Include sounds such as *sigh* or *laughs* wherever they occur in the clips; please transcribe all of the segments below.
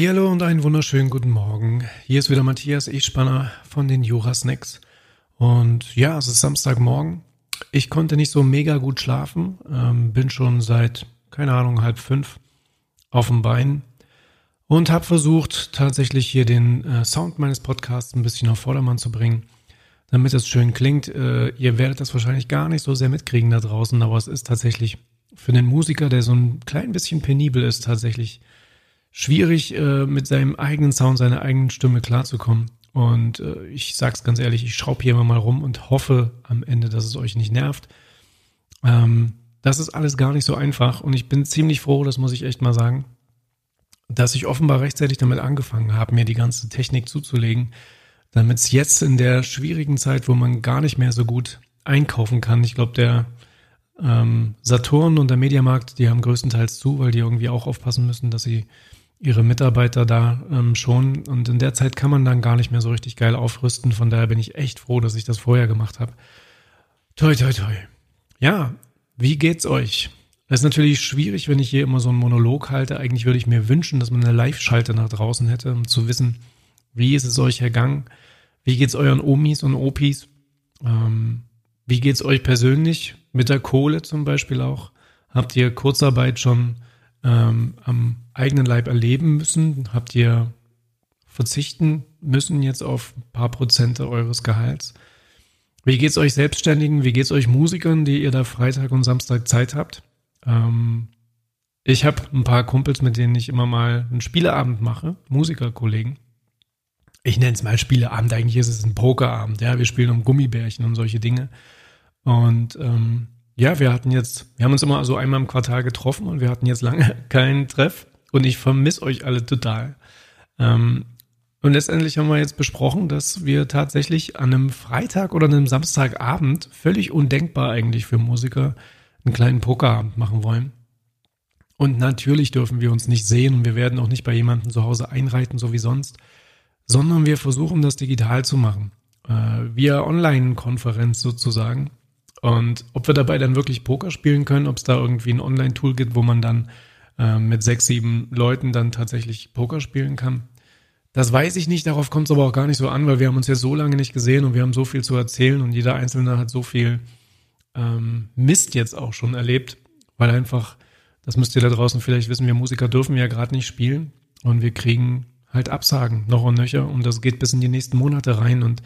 Hallihallo und einen wunderschönen guten Morgen. Hier ist wieder Matthias Espanner von den Jura Snacks. Und ja, es ist Samstagmorgen. Ich konnte nicht so mega gut schlafen, ähm, bin schon seit, keine Ahnung, halb fünf auf dem Bein und habe versucht, tatsächlich hier den äh, Sound meines Podcasts ein bisschen auf Vordermann zu bringen, damit es schön klingt. Äh, ihr werdet das wahrscheinlich gar nicht so sehr mitkriegen da draußen, aber es ist tatsächlich für den Musiker, der so ein klein bisschen penibel ist, tatsächlich schwierig, äh, mit seinem eigenen Sound, seiner eigenen Stimme klarzukommen. Und äh, ich sag's ganz ehrlich, ich schraube hier immer mal rum und hoffe am Ende, dass es euch nicht nervt. Ähm, das ist alles gar nicht so einfach und ich bin ziemlich froh, das muss ich echt mal sagen, dass ich offenbar rechtzeitig damit angefangen habe, mir die ganze Technik zuzulegen, damit es jetzt in der schwierigen Zeit, wo man gar nicht mehr so gut einkaufen kann, ich glaube, der ähm, Saturn und der Mediamarkt, die haben größtenteils zu, weil die irgendwie auch aufpassen müssen, dass sie ihre Mitarbeiter da ähm, schon. Und in der Zeit kann man dann gar nicht mehr so richtig geil aufrüsten. Von daher bin ich echt froh, dass ich das vorher gemacht habe. Toi, toi, toi. Ja, wie geht's euch? Das ist natürlich schwierig, wenn ich hier immer so einen Monolog halte. Eigentlich würde ich mir wünschen, dass man eine Live-Schalte nach draußen hätte, um zu wissen, wie ist es euch ergangen? Wie geht's euren Omis und Opis? Ähm, wie geht's euch persönlich? Mit der Kohle zum Beispiel auch? Habt ihr Kurzarbeit schon ähm, am eigenen Leib erleben müssen? Habt ihr verzichten müssen jetzt auf ein paar Prozente eures Gehalts? Wie geht's euch Selbstständigen? Wie geht's euch Musikern, die ihr da Freitag und Samstag Zeit habt? Ähm, ich habe ein paar Kumpels, mit denen ich immer mal einen Spieleabend mache, Musikerkollegen. Ich nenne es mal Spieleabend, eigentlich ist es ein Pokerabend, ja, wir spielen um Gummibärchen und solche Dinge. Und ähm, ja, wir hatten jetzt, wir haben uns immer so einmal im Quartal getroffen und wir hatten jetzt lange *laughs* keinen Treff und ich vermisse euch alle total. Ähm, und letztendlich haben wir jetzt besprochen, dass wir tatsächlich an einem Freitag oder einem Samstagabend, völlig undenkbar eigentlich für Musiker, einen kleinen Pokerabend machen wollen. Und natürlich dürfen wir uns nicht sehen und wir werden auch nicht bei jemandem zu Hause einreiten, so wie sonst, sondern wir versuchen das digital zu machen. Äh, via Online-Konferenz sozusagen. Und ob wir dabei dann wirklich Poker spielen können, ob es da irgendwie ein Online-Tool gibt, wo man dann äh, mit sechs, sieben Leuten dann tatsächlich Poker spielen kann. Das weiß ich nicht, darauf kommt es aber auch gar nicht so an, weil wir haben uns ja so lange nicht gesehen und wir haben so viel zu erzählen und jeder Einzelne hat so viel ähm, Mist jetzt auch schon erlebt, weil einfach, das müsst ihr da draußen vielleicht wissen, wir Musiker dürfen ja gerade nicht spielen und wir kriegen halt Absagen noch und nöcher und das geht bis in die nächsten Monate rein und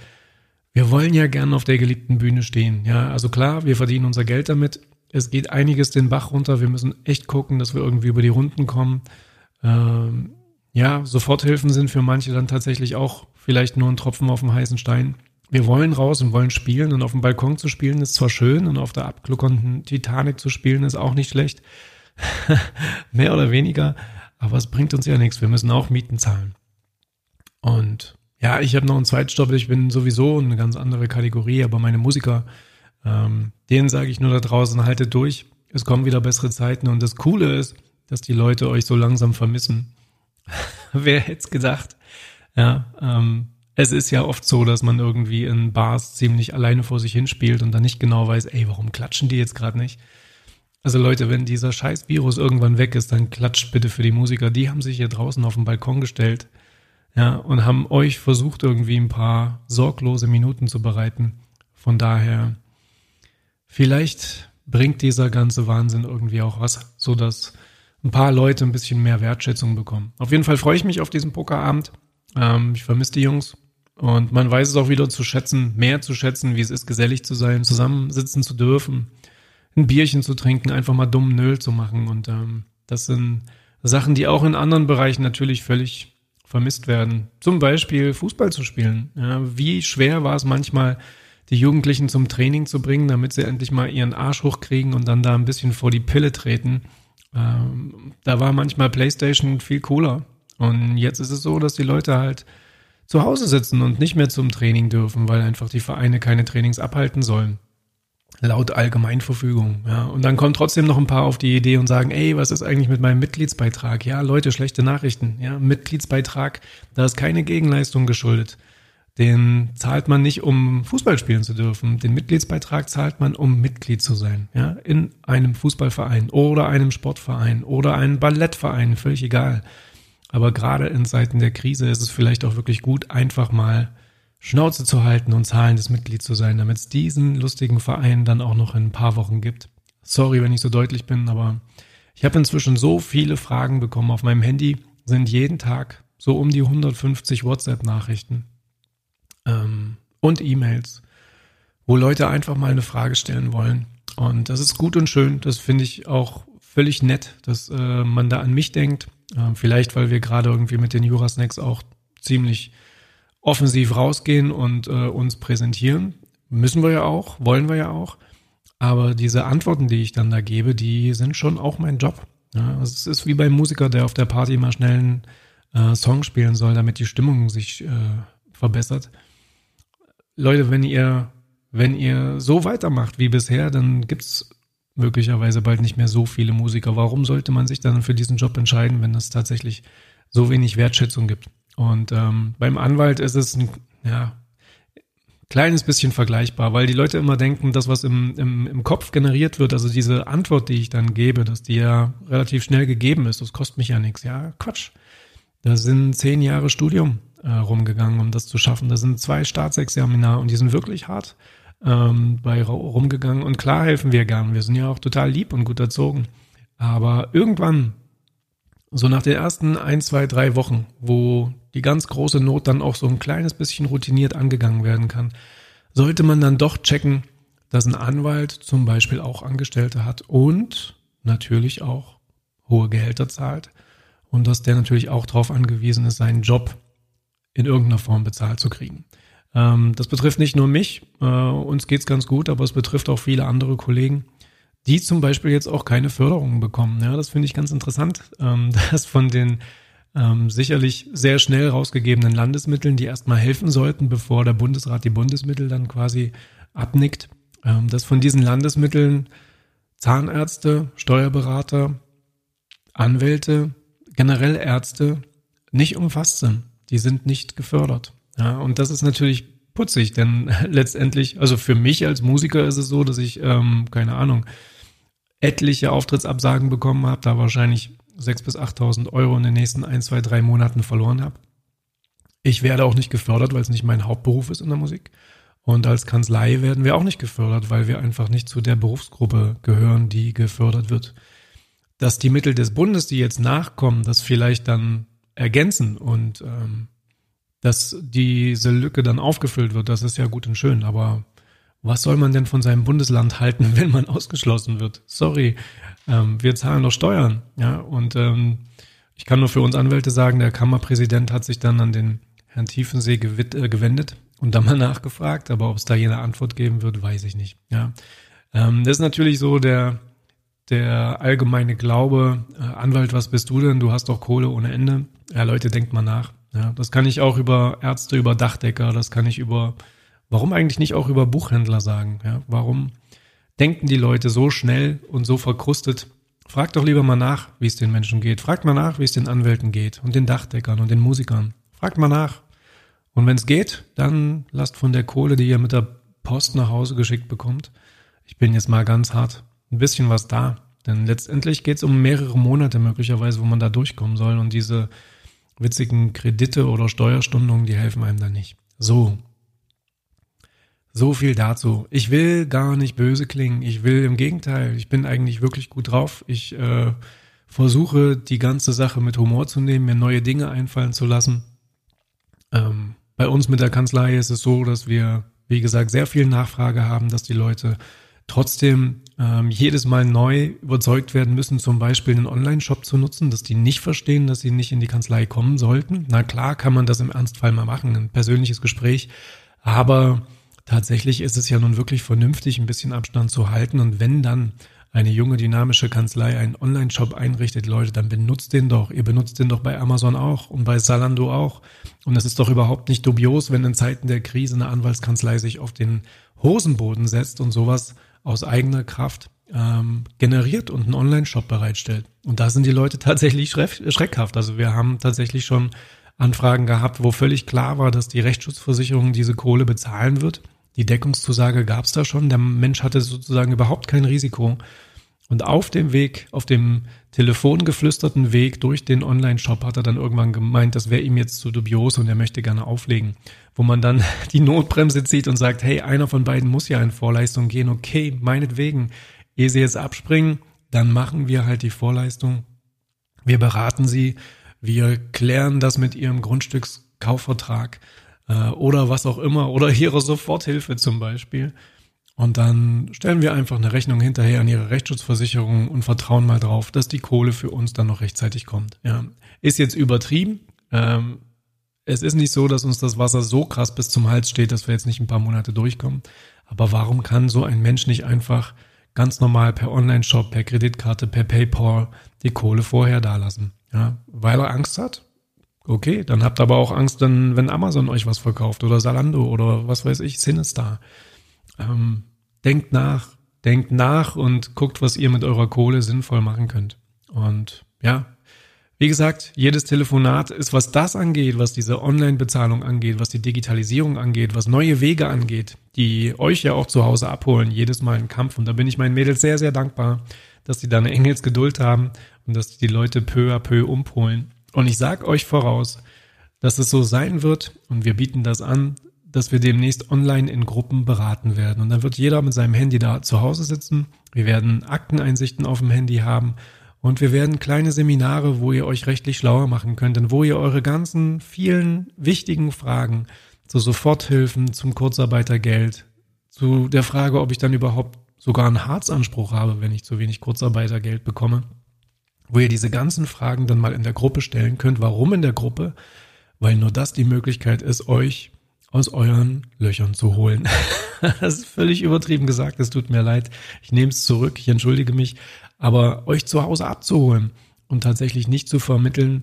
wir wollen ja gern auf der geliebten Bühne stehen. Ja, also klar, wir verdienen unser Geld damit. Es geht einiges den Bach runter. Wir müssen echt gucken, dass wir irgendwie über die Runden kommen. Ähm, ja, Soforthilfen sind für manche dann tatsächlich auch vielleicht nur ein Tropfen auf dem heißen Stein. Wir wollen raus und wollen spielen und auf dem Balkon zu spielen ist zwar schön und auf der abgluckernden Titanic zu spielen ist auch nicht schlecht. *laughs* Mehr oder weniger. Aber es bringt uns ja nichts. Wir müssen auch Mieten zahlen. Und ja, ich habe noch einen Zweitstopp. Ich bin sowieso eine ganz andere Kategorie, aber meine Musiker, ähm, denen sage ich nur da draußen, haltet durch. Es kommen wieder bessere Zeiten und das Coole ist, dass die Leute euch so langsam vermissen. *laughs* Wer hätte es gedacht? Ja, ähm, es ist ja oft so, dass man irgendwie in Bars ziemlich alleine vor sich hinspielt und dann nicht genau weiß, ey, warum klatschen die jetzt gerade nicht? Also Leute, wenn dieser scheiß Virus irgendwann weg ist, dann klatscht bitte für die Musiker. Die haben sich hier draußen auf den Balkon gestellt ja, und haben euch versucht, irgendwie ein paar sorglose Minuten zu bereiten. Von daher, vielleicht bringt dieser ganze Wahnsinn irgendwie auch was, so dass ein paar Leute ein bisschen mehr Wertschätzung bekommen. Auf jeden Fall freue ich mich auf diesen Pokerabend. Ähm, ich vermisse die Jungs. Und man weiß es auch wieder zu schätzen, mehr zu schätzen, wie es ist, gesellig zu sein, zusammensitzen zu dürfen, ein Bierchen zu trinken, einfach mal dummen Nöl zu machen. Und ähm, das sind Sachen, die auch in anderen Bereichen natürlich völlig vermisst werden. Zum Beispiel Fußball zu spielen. Ja, wie schwer war es manchmal, die Jugendlichen zum Training zu bringen, damit sie endlich mal ihren Arsch hochkriegen und dann da ein bisschen vor die Pille treten. Ähm, da war manchmal PlayStation viel cooler. Und jetzt ist es so, dass die Leute halt zu Hause sitzen und nicht mehr zum Training dürfen, weil einfach die Vereine keine Trainings abhalten sollen laut Allgemeinverfügung. Ja. Und dann kommen trotzdem noch ein paar auf die Idee und sagen, ey, was ist eigentlich mit meinem Mitgliedsbeitrag? Ja, Leute, schlechte Nachrichten. Ja, Mitgliedsbeitrag, da ist keine Gegenleistung geschuldet. Den zahlt man nicht, um Fußball spielen zu dürfen. Den Mitgliedsbeitrag zahlt man, um Mitglied zu sein. Ja, in einem Fußballverein oder einem Sportverein oder einem Ballettverein, völlig egal. Aber gerade in Zeiten der Krise ist es vielleicht auch wirklich gut, einfach mal Schnauze zu halten und zahlendes Mitglied zu sein, damit es diesen lustigen Verein dann auch noch in ein paar Wochen gibt. Sorry, wenn ich so deutlich bin, aber ich habe inzwischen so viele Fragen bekommen. Auf meinem Handy sind jeden Tag so um die 150 WhatsApp-Nachrichten ähm, und E-Mails, wo Leute einfach mal eine Frage stellen wollen. Und das ist gut und schön. Das finde ich auch völlig nett, dass äh, man da an mich denkt. Äh, vielleicht, weil wir gerade irgendwie mit den Jurasnacks auch ziemlich offensiv rausgehen und äh, uns präsentieren. Müssen wir ja auch, wollen wir ja auch. Aber diese Antworten, die ich dann da gebe, die sind schon auch mein Job. Ja, es ist wie beim Musiker, der auf der Party mal schnell einen äh, Song spielen soll, damit die Stimmung sich äh, verbessert. Leute, wenn ihr, wenn ihr so weitermacht wie bisher, dann gibt's möglicherweise bald nicht mehr so viele Musiker. Warum sollte man sich dann für diesen Job entscheiden, wenn es tatsächlich so wenig Wertschätzung gibt? Und ähm, beim Anwalt ist es ein ja, kleines bisschen vergleichbar, weil die Leute immer denken, das, was im, im, im Kopf generiert wird, also diese Antwort, die ich dann gebe, dass die ja relativ schnell gegeben ist, das kostet mich ja nichts. Ja, Quatsch. Da sind zehn Jahre Studium äh, rumgegangen, um das zu schaffen. Da sind zwei Staatsexamina und die sind wirklich hart ähm, bei rumgegangen. Und klar helfen wir gern. Wir sind ja auch total lieb und gut erzogen. Aber irgendwann so nach den ersten ein, zwei, drei Wochen, wo die ganz große Not dann auch so ein kleines bisschen routiniert angegangen werden kann, sollte man dann doch checken, dass ein Anwalt zum Beispiel auch Angestellte hat und natürlich auch hohe Gehälter zahlt und dass der natürlich auch darauf angewiesen ist, seinen Job in irgendeiner Form bezahlt zu kriegen. Ähm, das betrifft nicht nur mich, äh, uns geht's ganz gut, aber es betrifft auch viele andere Kollegen die zum Beispiel jetzt auch keine Förderungen bekommen. Ja, das finde ich ganz interessant, ähm, *laughs* dass von den ähm, sicherlich sehr schnell rausgegebenen Landesmitteln, die erstmal helfen sollten, bevor der Bundesrat die Bundesmittel dann quasi abnickt, dass von diesen Landesmitteln Zahnärzte, Steuerberater, Anwälte, generell Ärzte nicht umfasst sind. Die sind nicht gefördert. Ja, und das ist natürlich putzig, denn *laughs* letztendlich, also für mich als Musiker ist es so, dass ich, ähm, keine Ahnung, etliche Auftrittsabsagen bekommen habe, da wahrscheinlich 6.000 bis 8.000 Euro in den nächsten ein, zwei, drei Monaten verloren habe. Ich werde auch nicht gefördert, weil es nicht mein Hauptberuf ist in der Musik. Und als Kanzlei werden wir auch nicht gefördert, weil wir einfach nicht zu der Berufsgruppe gehören, die gefördert wird. Dass die Mittel des Bundes, die jetzt nachkommen, das vielleicht dann ergänzen und ähm, dass diese Lücke dann aufgefüllt wird, das ist ja gut und schön. Aber was soll man denn von seinem Bundesland halten, *laughs* wenn man ausgeschlossen wird? Sorry, ähm, wir zahlen doch Steuern, ja. Und ähm, ich kann nur für uns Anwälte sagen, der Kammerpräsident hat sich dann an den Herrn Tiefensee äh, gewendet und da mal *laughs* nachgefragt, aber ob es da jene Antwort geben wird, weiß ich nicht. Ja, ähm, das ist natürlich so der der allgemeine Glaube, äh, Anwalt, was bist du denn? Du hast doch Kohle ohne Ende. Ja, Leute, denkt mal nach. Ja, das kann ich auch über Ärzte, über Dachdecker, das kann ich über Warum eigentlich nicht auch über Buchhändler sagen? Ja, warum denken die Leute so schnell und so verkrustet? Fragt doch lieber mal nach, wie es den Menschen geht. Fragt mal nach, wie es den Anwälten geht und den Dachdeckern und den Musikern. Fragt mal nach. Und wenn es geht, dann lasst von der Kohle, die ihr mit der Post nach Hause geschickt bekommt, ich bin jetzt mal ganz hart, ein bisschen was da. Denn letztendlich geht es um mehrere Monate möglicherweise, wo man da durchkommen soll. Und diese witzigen Kredite oder Steuerstundungen, die helfen einem da nicht. So, so viel dazu. Ich will gar nicht böse klingen. Ich will im Gegenteil. Ich bin eigentlich wirklich gut drauf. Ich äh, versuche die ganze Sache mit Humor zu nehmen, mir neue Dinge einfallen zu lassen. Ähm, bei uns mit der Kanzlei ist es so, dass wir, wie gesagt, sehr viel Nachfrage haben, dass die Leute trotzdem ähm, jedes Mal neu überzeugt werden müssen, zum Beispiel einen Online-Shop zu nutzen, dass die nicht verstehen, dass sie nicht in die Kanzlei kommen sollten. Na klar kann man das im Ernstfall mal machen, ein persönliches Gespräch, aber tatsächlich ist es ja nun wirklich vernünftig, ein bisschen Abstand zu halten. Und wenn dann eine junge, dynamische Kanzlei einen Online-Shop einrichtet, Leute, dann benutzt den doch. Ihr benutzt den doch bei Amazon auch und bei Salando auch. Und es ist doch überhaupt nicht dubios, wenn in Zeiten der Krise eine Anwaltskanzlei sich auf den Hosenboden setzt und sowas aus eigener Kraft ähm, generiert und einen Online-Shop bereitstellt. Und da sind die Leute tatsächlich schreckhaft. Also wir haben tatsächlich schon Anfragen gehabt, wo völlig klar war, dass die Rechtsschutzversicherung diese Kohle bezahlen wird die Deckungszusage gab es da schon. Der Mensch hatte sozusagen überhaupt kein Risiko. Und auf dem Weg, auf dem telefongeflüsterten Weg durch den Online-Shop hat er dann irgendwann gemeint, das wäre ihm jetzt zu dubios und er möchte gerne auflegen. Wo man dann *laughs* die Notbremse zieht und sagt, hey, einer von beiden muss ja in Vorleistung gehen. Okay, meinetwegen, ehe sie jetzt abspringen, dann machen wir halt die Vorleistung. Wir beraten sie, wir klären das mit ihrem Grundstückskaufvertrag äh, oder was auch immer oder ihre Soforthilfe zum Beispiel. Und dann stellen wir einfach eine Rechnung hinterher an ihre Rechtsschutzversicherung und vertrauen mal drauf, dass die Kohle für uns dann noch rechtzeitig kommt. Ja, ist jetzt übertrieben. Ähm, es ist nicht so, dass uns das Wasser so krass bis zum Hals steht, dass wir jetzt nicht ein paar Monate durchkommen. Aber warum kann so ein Mensch nicht einfach ganz normal per Online-Shop, per Kreditkarte, per PayPal die Kohle vorher dalassen? Ja, weil er Angst hat? Okay, dann habt aber auch Angst, wenn Amazon euch was verkauft oder Salando oder was weiß ich, Sinistar. Ähm, denkt nach, denkt nach und guckt, was ihr mit eurer Kohle sinnvoll machen könnt. Und ja, wie gesagt, jedes Telefonat ist, was das angeht, was diese Online-Bezahlung angeht, was die Digitalisierung angeht, was neue Wege angeht, die euch ja auch zu Hause abholen, jedes Mal ein Kampf. Und da bin ich meinen Mädels sehr, sehr dankbar, dass sie da eine Engelsgeduld haben und dass die Leute peu à peu umpolen. Und ich sag euch voraus, dass es so sein wird und wir bieten das an, dass wir demnächst online in Gruppen beraten werden. Und dann wird jeder mit seinem Handy da zu Hause sitzen. Wir werden Akteneinsichten auf dem Handy haben und wir werden kleine Seminare, wo ihr euch rechtlich schlauer machen könnt und wo ihr eure ganzen vielen wichtigen Fragen zu Soforthilfen, zum Kurzarbeitergeld, zu der Frage, ob ich dann überhaupt sogar einen Harzanspruch habe, wenn ich zu wenig Kurzarbeitergeld bekomme, wo ihr diese ganzen Fragen dann mal in der Gruppe stellen könnt. Warum in der Gruppe? Weil nur das die Möglichkeit ist, euch aus euren Löchern zu holen. *laughs* das ist völlig übertrieben gesagt, es tut mir leid. Ich nehme es zurück, ich entschuldige mich, aber euch zu Hause abzuholen und tatsächlich nicht zu vermitteln,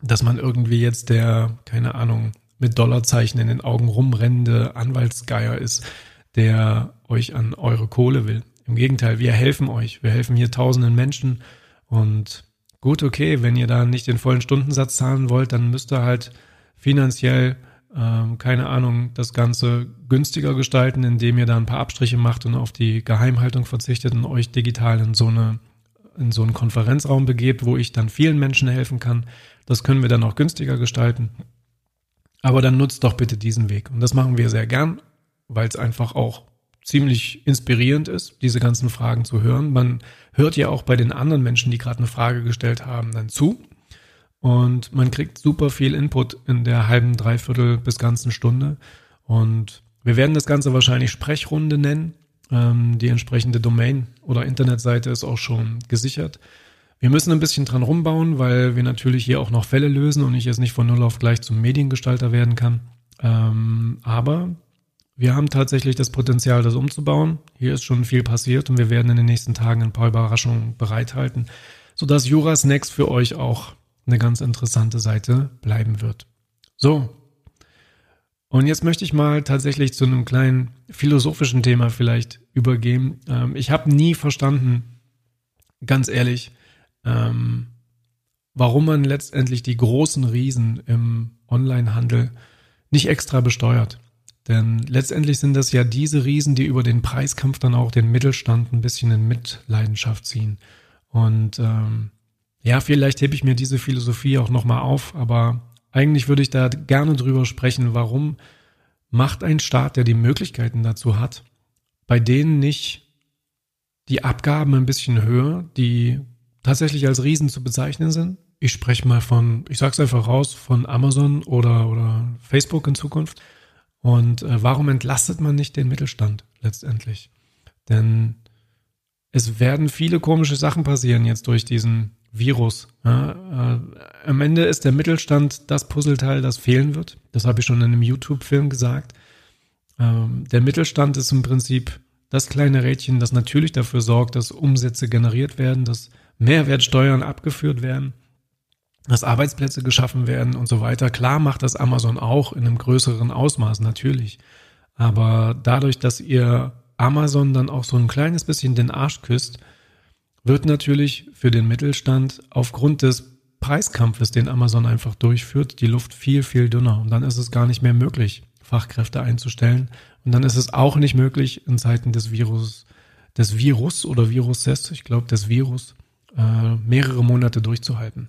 dass man irgendwie jetzt der, keine Ahnung, mit Dollarzeichen in den Augen rumrennende Anwaltsgeier ist, der euch an eure Kohle will. Im Gegenteil, wir helfen euch. Wir helfen hier tausenden Menschen und gut, okay, wenn ihr da nicht den vollen Stundensatz zahlen wollt, dann müsst ihr halt finanziell ähm, keine Ahnung, das Ganze günstiger gestalten, indem ihr da ein paar Abstriche macht und auf die Geheimhaltung verzichtet und euch digital in so eine in so einen Konferenzraum begebt, wo ich dann vielen Menschen helfen kann. Das können wir dann auch günstiger gestalten. Aber dann nutzt doch bitte diesen Weg. Und das machen wir sehr gern, weil es einfach auch ziemlich inspirierend ist, diese ganzen Fragen zu hören. Man hört ja auch bei den anderen Menschen, die gerade eine Frage gestellt haben, dann zu und man kriegt super viel Input in der halben, dreiviertel bis ganzen Stunde. Und wir werden das Ganze wahrscheinlich Sprechrunde nennen. Ähm, die entsprechende Domain oder Internetseite ist auch schon gesichert. Wir müssen ein bisschen dran rumbauen, weil wir natürlich hier auch noch Fälle lösen und ich jetzt nicht von null auf gleich zum Mediengestalter werden kann. Ähm, aber wir haben tatsächlich das Potenzial, das umzubauen. Hier ist schon viel passiert und wir werden in den nächsten Tagen ein paar Überraschungen bereithalten, sodass Juras Next für euch auch eine ganz interessante Seite bleiben wird. So. Und jetzt möchte ich mal tatsächlich zu einem kleinen philosophischen Thema vielleicht übergehen. Ähm, ich habe nie verstanden, ganz ehrlich, ähm, warum man letztendlich die großen Riesen im Onlinehandel nicht extra besteuert. Denn letztendlich sind das ja diese Riesen, die über den Preiskampf dann auch den Mittelstand ein bisschen in Mitleidenschaft ziehen. Und ähm, ja, vielleicht hebe ich mir diese Philosophie auch nochmal auf, aber eigentlich würde ich da gerne drüber sprechen, warum macht ein Staat, der die Möglichkeiten dazu hat, bei denen nicht die Abgaben ein bisschen höher, die tatsächlich als Riesen zu bezeichnen sind. Ich spreche mal von, ich sag's einfach raus, von Amazon oder, oder Facebook in Zukunft. Und äh, warum entlastet man nicht den Mittelstand letztendlich? Denn es werden viele komische Sachen passieren jetzt durch diesen Virus. Ja, äh, am Ende ist der Mittelstand das Puzzleteil, das fehlen wird. Das habe ich schon in einem YouTube-Film gesagt. Ähm, der Mittelstand ist im Prinzip das kleine Rädchen, das natürlich dafür sorgt, dass Umsätze generiert werden, dass Mehrwertsteuern abgeführt werden, dass Arbeitsplätze geschaffen werden und so weiter. Klar macht das Amazon auch in einem größeren Ausmaß, natürlich. Aber dadurch, dass ihr Amazon dann auch so ein kleines bisschen den Arsch küsst, wird natürlich für den Mittelstand aufgrund des Preiskampfes, den Amazon einfach durchführt, die Luft viel, viel dünner. Und dann ist es gar nicht mehr möglich, Fachkräfte einzustellen. Und dann ist es auch nicht möglich, in Zeiten des Virus des Virus oder Viruses, ich glaube des Virus, äh, mehrere Monate durchzuhalten.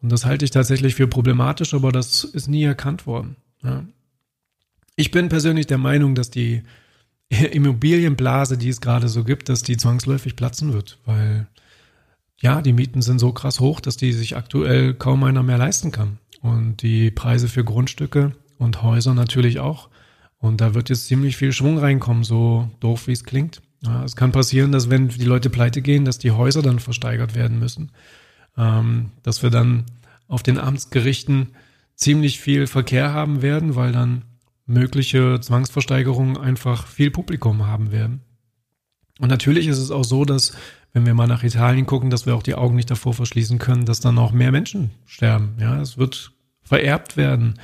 Und das halte ich tatsächlich für problematisch, aber das ist nie erkannt worden. Ich bin persönlich der Meinung, dass die Immobilienblase, die es gerade so gibt, dass die zwangsläufig platzen wird, weil ja, die Mieten sind so krass hoch, dass die sich aktuell kaum einer mehr leisten kann. Und die Preise für Grundstücke und Häuser natürlich auch. Und da wird jetzt ziemlich viel Schwung reinkommen, so doof wie es klingt. Ja, es kann passieren, dass wenn die Leute pleite gehen, dass die Häuser dann versteigert werden müssen. Ähm, dass wir dann auf den Amtsgerichten ziemlich viel Verkehr haben werden, weil dann mögliche Zwangsversteigerungen einfach viel Publikum haben werden. Und natürlich ist es auch so, dass wenn wir mal nach Italien gucken, dass wir auch die Augen nicht davor verschließen können, dass dann auch mehr Menschen sterben. Ja, es wird vererbt werden.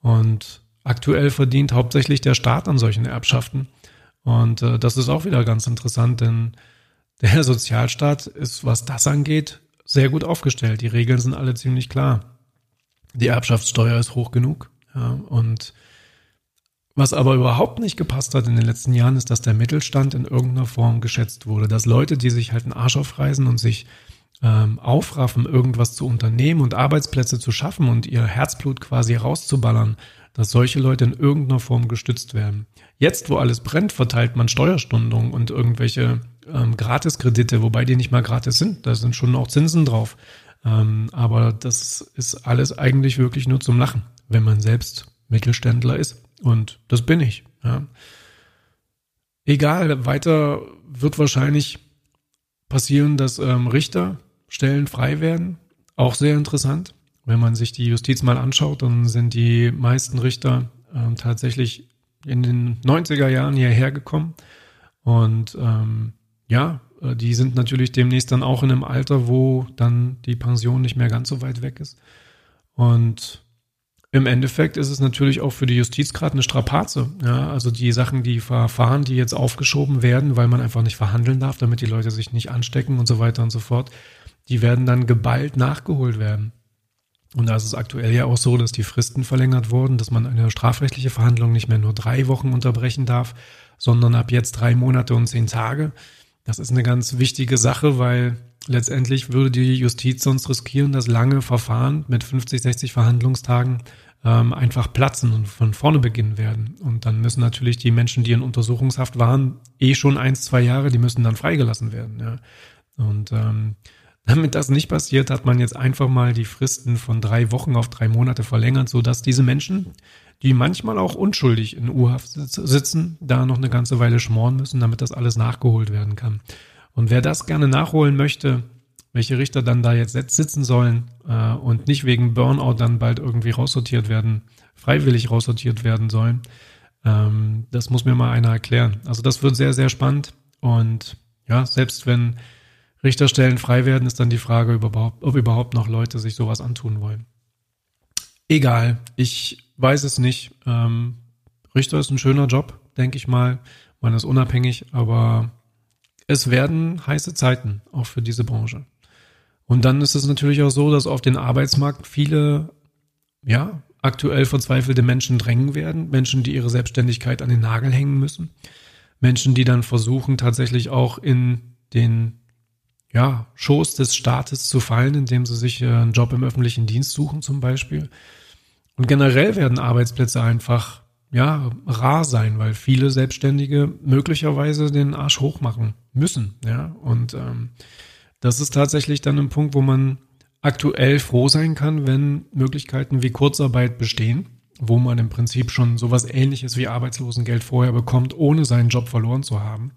Und aktuell verdient hauptsächlich der Staat an solchen Erbschaften. Und äh, das ist auch wieder ganz interessant, denn der *laughs* Sozialstaat ist, was das angeht, sehr gut aufgestellt. Die Regeln sind alle ziemlich klar. Die Erbschaftssteuer ist hoch genug. Ja, und was aber überhaupt nicht gepasst hat in den letzten Jahren, ist, dass der Mittelstand in irgendeiner Form geschätzt wurde. Dass Leute, die sich halt einen Arsch aufreißen und sich ähm, aufraffen, irgendwas zu unternehmen und Arbeitsplätze zu schaffen und ihr Herzblut quasi rauszuballern, dass solche Leute in irgendeiner Form gestützt werden. Jetzt, wo alles brennt, verteilt man Steuerstundungen und irgendwelche ähm, Gratiskredite, wobei die nicht mal gratis sind. Da sind schon auch Zinsen drauf. Ähm, aber das ist alles eigentlich wirklich nur zum Lachen, wenn man selbst Mittelständler ist. Und das bin ich. Ja. Egal, weiter wird wahrscheinlich passieren, dass ähm, Richterstellen frei werden. Auch sehr interessant. Wenn man sich die Justiz mal anschaut, dann sind die meisten Richter ähm, tatsächlich in den 90er Jahren hierher gekommen. Und ähm, ja, äh, die sind natürlich demnächst dann auch in einem Alter, wo dann die Pension nicht mehr ganz so weit weg ist. Und im Endeffekt ist es natürlich auch für die Justiz gerade eine Strapaze. Ja, also die Sachen, die Verfahren, die jetzt aufgeschoben werden, weil man einfach nicht verhandeln darf, damit die Leute sich nicht anstecken und so weiter und so fort, die werden dann geballt nachgeholt werden. Und da ist es aktuell ja auch so, dass die Fristen verlängert wurden, dass man eine strafrechtliche Verhandlung nicht mehr nur drei Wochen unterbrechen darf, sondern ab jetzt drei Monate und zehn Tage. Das ist eine ganz wichtige Sache, weil letztendlich würde die Justiz sonst riskieren, dass lange Verfahren mit 50, 60 Verhandlungstagen ähm, einfach platzen und von vorne beginnen werden. Und dann müssen natürlich die Menschen, die in Untersuchungshaft waren, eh schon eins, zwei Jahre, die müssen dann freigelassen werden. Ja. Und ähm, *laughs* damit das nicht passiert, hat man jetzt einfach mal die Fristen von drei Wochen auf drei Monate verlängert, so dass diese Menschen, die manchmal auch unschuldig in Urhaft sitzen, da noch eine ganze Weile schmoren müssen, damit das alles nachgeholt werden kann. Und wer das gerne nachholen möchte, welche Richter dann da jetzt sitzen sollen äh, und nicht wegen Burnout dann bald irgendwie raussortiert werden, freiwillig raussortiert werden sollen, ähm, das muss mir mal einer erklären. Also das wird sehr, sehr spannend und ja, selbst wenn Richterstellen frei werden, ist dann die Frage, ob überhaupt noch Leute sich sowas antun wollen. Egal, ich weiß es nicht. Ähm, Richter ist ein schöner Job, denke ich mal. Man ist unabhängig, aber es werden heiße Zeiten auch für diese Branche. Und dann ist es natürlich auch so, dass auf den Arbeitsmarkt viele, ja, aktuell verzweifelte Menschen drängen werden. Menschen, die ihre Selbstständigkeit an den Nagel hängen müssen. Menschen, die dann versuchen, tatsächlich auch in den ja, Schoß des Staates zu fallen, indem sie sich äh, einen Job im öffentlichen Dienst suchen zum Beispiel. Und generell werden Arbeitsplätze einfach ja, rar sein, weil viele Selbstständige möglicherweise den Arsch hochmachen müssen. Ja, und ähm, das ist tatsächlich dann ein Punkt, wo man aktuell froh sein kann, wenn Möglichkeiten wie Kurzarbeit bestehen, wo man im Prinzip schon sowas ähnliches wie Arbeitslosengeld vorher bekommt, ohne seinen Job verloren zu haben.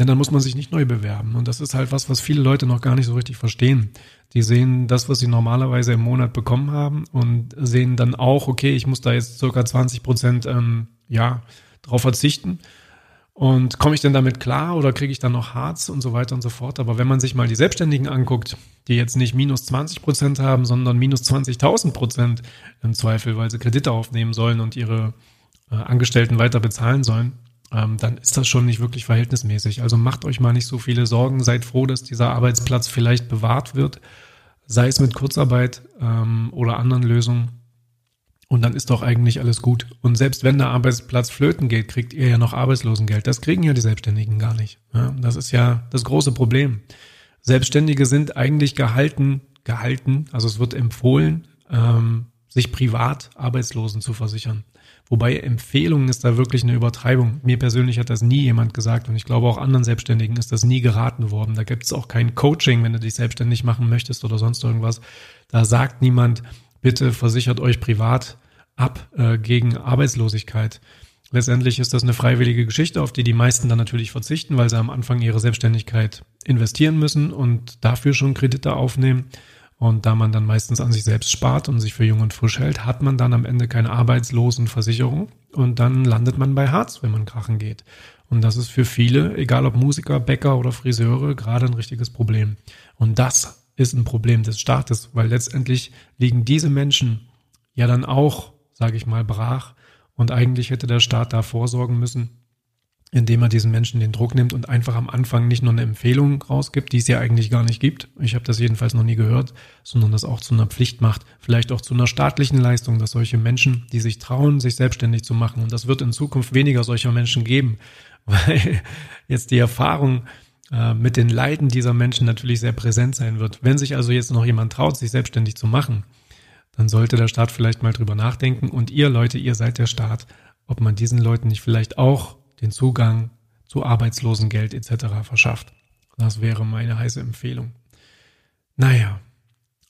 Denn dann muss man sich nicht neu bewerben. Und das ist halt was, was viele Leute noch gar nicht so richtig verstehen. Die sehen das, was sie normalerweise im Monat bekommen haben und sehen dann auch, okay, ich muss da jetzt circa 20 Prozent, ähm, ja, drauf verzichten. Und komme ich denn damit klar oder kriege ich dann noch Harz und so weiter und so fort? Aber wenn man sich mal die Selbstständigen anguckt, die jetzt nicht minus 20 Prozent haben, sondern minus 20.000 Prozent im Zweifel, weil sie Kredite aufnehmen sollen und ihre äh, Angestellten weiter bezahlen sollen, ähm, dann ist das schon nicht wirklich verhältnismäßig. Also macht euch mal nicht so viele Sorgen, seid froh, dass dieser Arbeitsplatz vielleicht bewahrt wird, sei es mit Kurzarbeit ähm, oder anderen Lösungen. Und dann ist doch eigentlich alles gut. Und selbst wenn der Arbeitsplatz flöten geht, kriegt ihr ja noch Arbeitslosengeld. Das kriegen ja die Selbstständigen gar nicht. Ja, das ist ja das große Problem. Selbstständige sind eigentlich gehalten, gehalten, also es wird empfohlen, ähm, sich privat Arbeitslosen zu versichern. Wobei Empfehlungen ist da wirklich eine Übertreibung. Mir persönlich hat das nie jemand gesagt und ich glaube auch anderen Selbstständigen ist das nie geraten worden. Da gibt es auch kein Coaching, wenn du dich selbstständig machen möchtest oder sonst irgendwas. Da sagt niemand, bitte versichert euch privat ab äh, gegen Arbeitslosigkeit. Letztendlich ist das eine freiwillige Geschichte, auf die die meisten dann natürlich verzichten, weil sie am Anfang ihre Selbstständigkeit investieren müssen und dafür schon Kredite aufnehmen. Und da man dann meistens an sich selbst spart und sich für jung und frisch hält, hat man dann am Ende keine Arbeitslosenversicherung und dann landet man bei Harz, wenn man krachen geht. Und das ist für viele, egal ob Musiker, Bäcker oder Friseure, gerade ein richtiges Problem. Und das ist ein Problem des Staates, weil letztendlich liegen diese Menschen ja dann auch, sage ich mal, brach. Und eigentlich hätte der Staat da vorsorgen müssen, indem er diesen Menschen den Druck nimmt und einfach am Anfang nicht nur eine Empfehlung rausgibt, die es ja eigentlich gar nicht gibt. Ich habe das jedenfalls noch nie gehört, sondern das auch zu einer Pflicht macht, vielleicht auch zu einer staatlichen Leistung, dass solche Menschen, die sich trauen, sich selbstständig zu machen, und das wird in Zukunft weniger solcher Menschen geben, *laughs* weil jetzt die Erfahrung äh, mit den Leiden dieser Menschen natürlich sehr präsent sein wird. Wenn sich also jetzt noch jemand traut, sich selbstständig zu machen, dann sollte der Staat vielleicht mal drüber nachdenken und ihr Leute, ihr seid der Staat, ob man diesen Leuten nicht vielleicht auch den Zugang zu Arbeitslosengeld etc. verschafft. Das wäre meine heiße Empfehlung. Naja,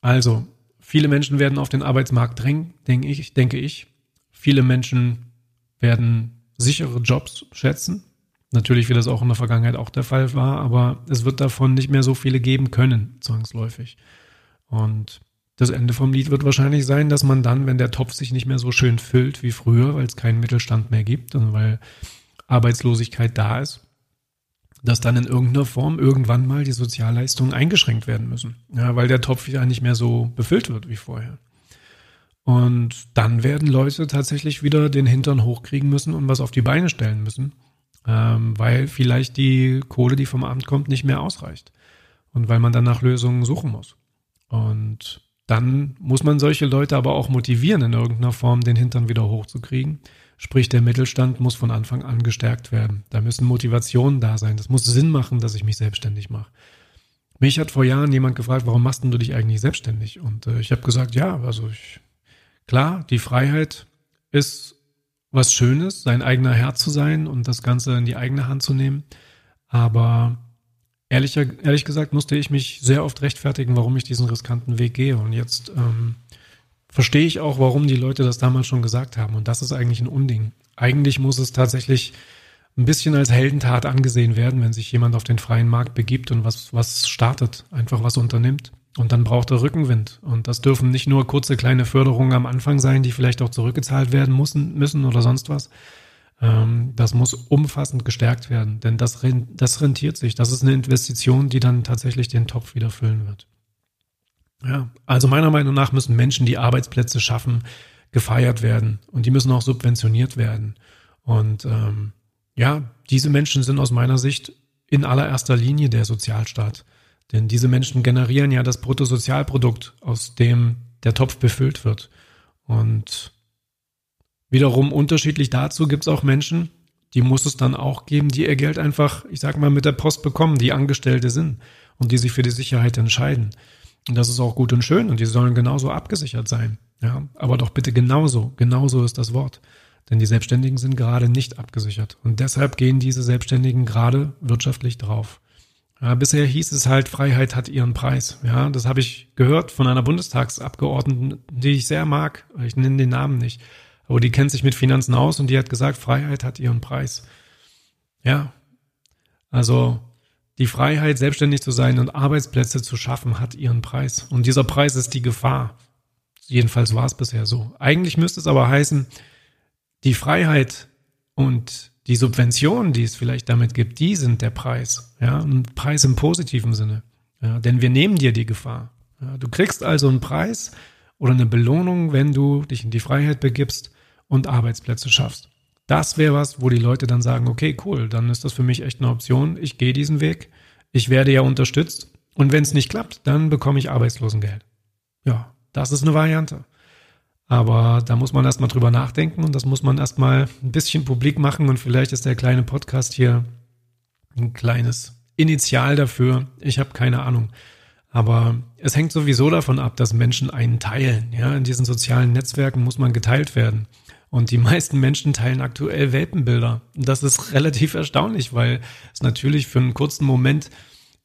also viele Menschen werden auf den Arbeitsmarkt drängen, denke ich. Denke ich. Viele Menschen werden sichere Jobs schätzen. Natürlich, wie das auch in der Vergangenheit auch der Fall war, aber es wird davon nicht mehr so viele geben können, zwangsläufig. Und das Ende vom Lied wird wahrscheinlich sein, dass man dann, wenn der Topf sich nicht mehr so schön füllt wie früher, weil es keinen Mittelstand mehr gibt und weil Arbeitslosigkeit da ist, dass dann in irgendeiner Form irgendwann mal die Sozialleistungen eingeschränkt werden müssen, ja, weil der Topf ja nicht mehr so befüllt wird wie vorher. Und dann werden Leute tatsächlich wieder den Hintern hochkriegen müssen und was auf die Beine stellen müssen, ähm, weil vielleicht die Kohle, die vom Amt kommt, nicht mehr ausreicht und weil man dann nach Lösungen suchen muss. Und dann muss man solche Leute aber auch motivieren, in irgendeiner Form den Hintern wieder hochzukriegen. Sprich, der Mittelstand muss von Anfang an gestärkt werden. Da müssen Motivationen da sein. Das muss Sinn machen, dass ich mich selbstständig mache. Mich hat vor Jahren jemand gefragt, warum machst du dich eigentlich selbstständig? Und äh, ich habe gesagt, ja, also ich, klar, die Freiheit ist was Schönes, sein eigener Herr zu sein und das Ganze in die eigene Hand zu nehmen. Aber ehrlich, ehrlich gesagt musste ich mich sehr oft rechtfertigen, warum ich diesen riskanten Weg gehe. Und jetzt ähm, verstehe ich auch, warum die Leute das damals schon gesagt haben. Und das ist eigentlich ein Unding. Eigentlich muss es tatsächlich ein bisschen als Heldentat angesehen werden, wenn sich jemand auf den freien Markt begibt und was, was startet, einfach was unternimmt. Und dann braucht er Rückenwind. Und das dürfen nicht nur kurze kleine Förderungen am Anfang sein, die vielleicht auch zurückgezahlt werden müssen, müssen oder sonst was. Ähm, das muss umfassend gestärkt werden, denn das, das rentiert sich. Das ist eine Investition, die dann tatsächlich den Topf wieder füllen wird. Ja, also meiner Meinung nach müssen Menschen, die Arbeitsplätze schaffen, gefeiert werden und die müssen auch subventioniert werden. Und ähm, ja, diese Menschen sind aus meiner Sicht in allererster Linie der Sozialstaat. Denn diese Menschen generieren ja das Bruttosozialprodukt, aus dem der Topf befüllt wird. Und wiederum unterschiedlich dazu gibt es auch Menschen, die muss es dann auch geben, die ihr Geld einfach, ich sag mal, mit der Post bekommen, die Angestellte sind und die sich für die Sicherheit entscheiden. Und das ist auch gut und schön und die sollen genauso abgesichert sein. Ja, aber doch bitte genauso. Genauso ist das Wort. Denn die Selbstständigen sind gerade nicht abgesichert. Und deshalb gehen diese Selbstständigen gerade wirtschaftlich drauf. Ja, bisher hieß es halt, Freiheit hat ihren Preis. Ja, das habe ich gehört von einer Bundestagsabgeordneten, die ich sehr mag. Ich nenne den Namen nicht. Aber die kennt sich mit Finanzen aus und die hat gesagt, Freiheit hat ihren Preis. Ja. Also, die Freiheit, selbstständig zu sein und Arbeitsplätze zu schaffen, hat ihren Preis. Und dieser Preis ist die Gefahr. Jedenfalls war es bisher so. Eigentlich müsste es aber heißen, die Freiheit und die Subventionen, die es vielleicht damit gibt, die sind der Preis. Ja, ein Preis im positiven Sinne. Ja, denn wir nehmen dir die Gefahr. Ja, du kriegst also einen Preis oder eine Belohnung, wenn du dich in die Freiheit begibst und Arbeitsplätze schaffst. Das wäre was, wo die Leute dann sagen, okay, cool, dann ist das für mich echt eine Option. Ich gehe diesen Weg. Ich werde ja unterstützt. Und wenn es nicht klappt, dann bekomme ich Arbeitslosengeld. Ja, das ist eine Variante. Aber da muss man erstmal drüber nachdenken und das muss man erstmal ein bisschen publik machen und vielleicht ist der kleine Podcast hier ein kleines Initial dafür. Ich habe keine Ahnung. Aber es hängt sowieso davon ab, dass Menschen einen teilen. Ja, in diesen sozialen Netzwerken muss man geteilt werden. Und die meisten Menschen teilen aktuell Welpenbilder. Und das ist relativ erstaunlich, weil es natürlich für einen kurzen Moment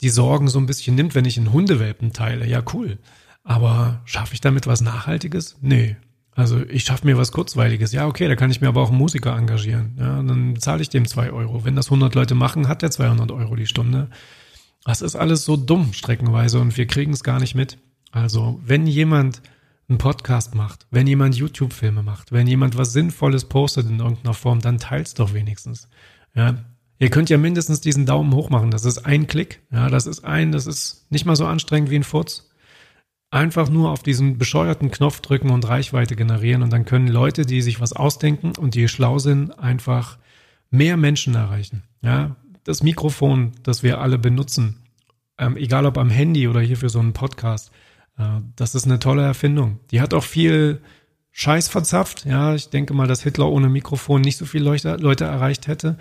die Sorgen so ein bisschen nimmt, wenn ich einen Hundewelpen teile. Ja, cool. Aber schaffe ich damit was Nachhaltiges? Nee. Also ich schaffe mir was Kurzweiliges. Ja, okay, da kann ich mir aber auch einen Musiker engagieren. Ja, dann zahle ich dem zwei Euro. Wenn das 100 Leute machen, hat der 200 Euro die Stunde. Das ist alles so dumm streckenweise und wir kriegen es gar nicht mit. Also wenn jemand einen Podcast macht, wenn jemand YouTube-Filme macht, wenn jemand was Sinnvolles postet in irgendeiner Form, dann teilt's doch wenigstens. Ja, ihr könnt ja mindestens diesen Daumen hoch machen. Das ist ein Klick. Ja, das ist ein, das ist nicht mal so anstrengend wie ein Furz. Einfach nur auf diesen bescheuerten Knopf drücken und Reichweite generieren und dann können Leute, die sich was ausdenken und die schlau sind, einfach mehr Menschen erreichen. Ja, das Mikrofon, das wir alle benutzen, ähm, egal ob am Handy oder hier für so einen Podcast, das ist eine tolle Erfindung. Die hat auch viel Scheiß verzapft. Ja, ich denke mal, dass Hitler ohne Mikrofon nicht so viele Leute, erreicht hätte.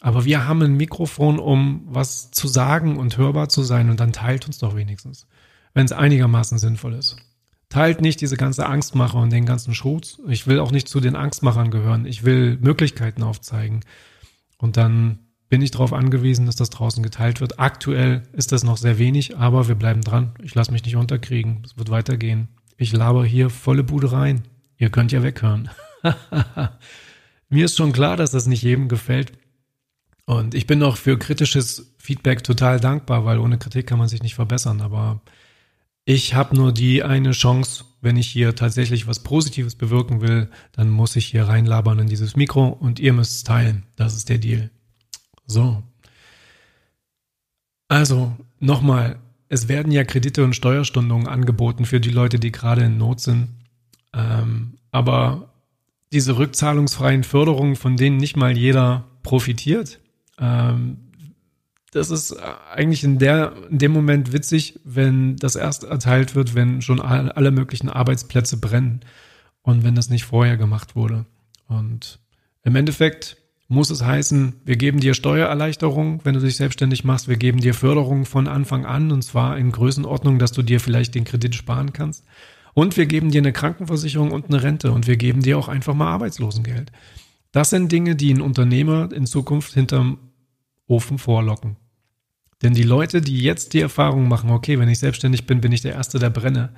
Aber wir haben ein Mikrofon, um was zu sagen und hörbar zu sein. Und dann teilt uns doch wenigstens, wenn es einigermaßen sinnvoll ist. Teilt nicht diese ganze Angstmacher und den ganzen Schutz. Ich will auch nicht zu den Angstmachern gehören. Ich will Möglichkeiten aufzeigen. Und dann bin ich darauf angewiesen, dass das draußen geteilt wird. Aktuell ist das noch sehr wenig, aber wir bleiben dran. Ich lasse mich nicht unterkriegen. Es wird weitergehen. Ich laber hier volle Bude rein. Ihr könnt ja weghören. *laughs* Mir ist schon klar, dass das nicht jedem gefällt. Und ich bin auch für kritisches Feedback total dankbar, weil ohne Kritik kann man sich nicht verbessern. Aber ich habe nur die eine Chance, wenn ich hier tatsächlich was Positives bewirken will, dann muss ich hier reinlabern in dieses Mikro und ihr müsst es teilen. Das ist der Deal. So. Also, nochmal, es werden ja Kredite und Steuerstundungen angeboten für die Leute, die gerade in Not sind. Ähm, aber diese rückzahlungsfreien Förderungen, von denen nicht mal jeder profitiert, ähm, das ist eigentlich in, der, in dem Moment witzig, wenn das erst erteilt wird, wenn schon alle möglichen Arbeitsplätze brennen und wenn das nicht vorher gemacht wurde. Und im Endeffekt muss es heißen, wir geben dir Steuererleichterung, wenn du dich selbstständig machst, wir geben dir Förderung von Anfang an und zwar in Größenordnung, dass du dir vielleicht den Kredit sparen kannst. Und wir geben dir eine Krankenversicherung und eine Rente und wir geben dir auch einfach mal Arbeitslosengeld. Das sind Dinge, die ein Unternehmer in Zukunft hinterm Ofen vorlocken. Denn die Leute, die jetzt die Erfahrung machen, okay, wenn ich selbstständig bin, bin ich der Erste, der brenne,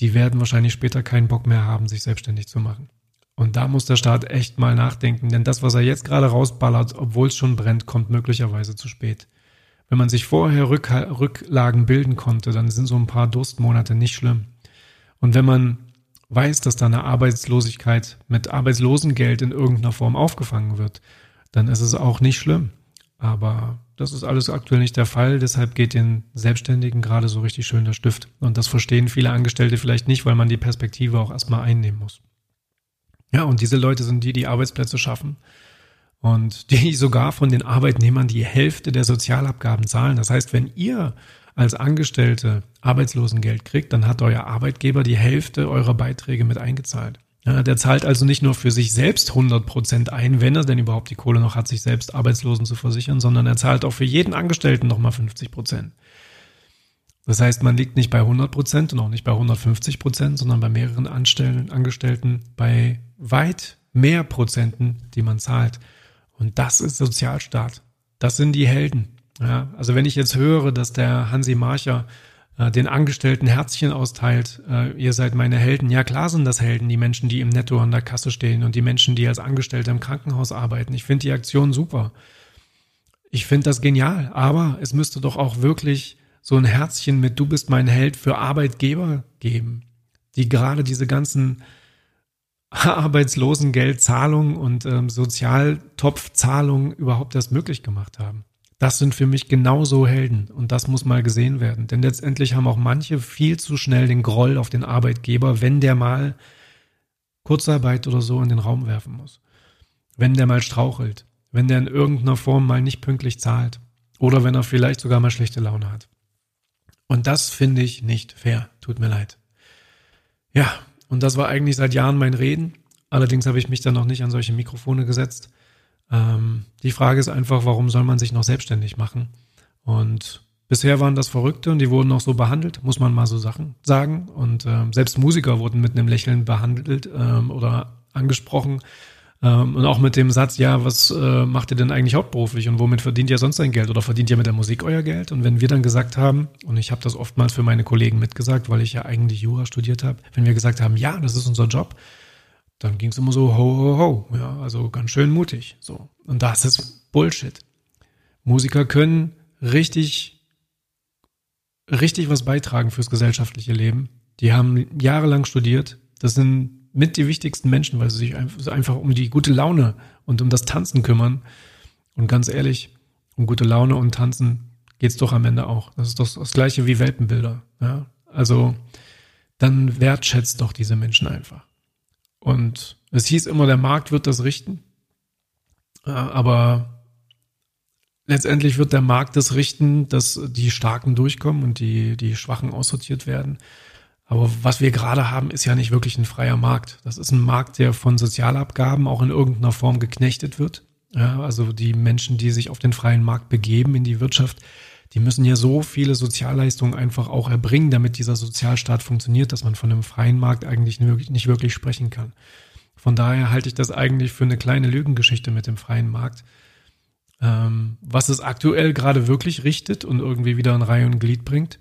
die werden wahrscheinlich später keinen Bock mehr haben, sich selbstständig zu machen. Und da muss der Staat echt mal nachdenken, denn das, was er jetzt gerade rausballert, obwohl es schon brennt, kommt möglicherweise zu spät. Wenn man sich vorher Rück Rücklagen bilden konnte, dann sind so ein paar Durstmonate nicht schlimm. Und wenn man weiß, dass da eine Arbeitslosigkeit mit Arbeitslosengeld in irgendeiner Form aufgefangen wird, dann ist es auch nicht schlimm. Aber das ist alles aktuell nicht der Fall. Deshalb geht den Selbstständigen gerade so richtig schön der Stift. Und das verstehen viele Angestellte vielleicht nicht, weil man die Perspektive auch erstmal einnehmen muss. Ja, und diese Leute sind die, die Arbeitsplätze schaffen und die *laughs* sogar von den Arbeitnehmern die Hälfte der Sozialabgaben zahlen. Das heißt, wenn ihr als Angestellte Arbeitslosengeld kriegt, dann hat euer Arbeitgeber die Hälfte eurer Beiträge mit eingezahlt. Ja, der zahlt also nicht nur für sich selbst 100 Prozent ein, wenn er denn überhaupt die Kohle noch hat, sich selbst Arbeitslosen zu versichern, sondern er zahlt auch für jeden Angestellten nochmal 50 Prozent. Das heißt, man liegt nicht bei 100 Prozent und auch nicht bei 150 Prozent, sondern bei mehreren Angestellten bei weit mehr Prozenten, die man zahlt. Und das ist Sozialstaat. Das sind die Helden. Ja, also wenn ich jetzt höre, dass der Hansi Marcher äh, den Angestellten Herzchen austeilt, äh, ihr seid meine Helden. Ja, klar sind das Helden, die Menschen, die im Netto an der Kasse stehen und die Menschen, die als Angestellte im Krankenhaus arbeiten. Ich finde die Aktion super. Ich finde das genial. Aber es müsste doch auch wirklich so ein Herzchen mit Du bist mein Held für Arbeitgeber geben, die gerade diese ganzen *laughs* Arbeitslosengeldzahlungen und ähm, Sozialtopfzahlungen überhaupt erst möglich gemacht haben. Das sind für mich genauso Helden und das muss mal gesehen werden. Denn letztendlich haben auch manche viel zu schnell den Groll auf den Arbeitgeber, wenn der mal Kurzarbeit oder so in den Raum werfen muss. Wenn der mal strauchelt, wenn der in irgendeiner Form mal nicht pünktlich zahlt oder wenn er vielleicht sogar mal schlechte Laune hat. Und das finde ich nicht fair. Tut mir leid. Ja, und das war eigentlich seit Jahren mein Reden. Allerdings habe ich mich dann noch nicht an solche Mikrofone gesetzt. Ähm, die Frage ist einfach, warum soll man sich noch selbstständig machen? Und bisher waren das Verrückte und die wurden auch so behandelt, muss man mal so Sachen sagen. Und ähm, selbst Musiker wurden mit einem Lächeln behandelt ähm, oder angesprochen. Ähm, und auch mit dem Satz, ja, was äh, macht ihr denn eigentlich hauptberuflich und womit verdient ihr sonst dein Geld oder verdient ihr mit der Musik euer Geld? Und wenn wir dann gesagt haben, und ich habe das oftmals für meine Kollegen mitgesagt, weil ich ja eigentlich Jura studiert habe, wenn wir gesagt haben, ja, das ist unser Job, dann ging es immer so ho, ho, ho. Ja, also ganz schön mutig. So. Und das ist Bullshit. Musiker können richtig, richtig was beitragen fürs gesellschaftliche Leben. Die haben jahrelang studiert. Das sind mit die wichtigsten Menschen, weil sie sich einfach um die gute Laune und um das Tanzen kümmern. Und ganz ehrlich, um gute Laune und Tanzen geht's doch am Ende auch. Das ist doch das gleiche wie Welpenbilder. Ja? Also dann wertschätzt doch diese Menschen einfach. Und es hieß immer, der Markt wird das richten. Aber letztendlich wird der Markt das richten, dass die Starken durchkommen und die, die Schwachen aussortiert werden. Aber was wir gerade haben, ist ja nicht wirklich ein freier Markt. Das ist ein Markt, der von Sozialabgaben auch in irgendeiner Form geknechtet wird. Ja, also die Menschen, die sich auf den freien Markt begeben in die Wirtschaft, die müssen ja so viele Sozialleistungen einfach auch erbringen, damit dieser Sozialstaat funktioniert, dass man von einem freien Markt eigentlich nicht wirklich sprechen kann. Von daher halte ich das eigentlich für eine kleine Lügengeschichte mit dem freien Markt. Ähm, was es aktuell gerade wirklich richtet und irgendwie wieder in Reihe und Glied bringt,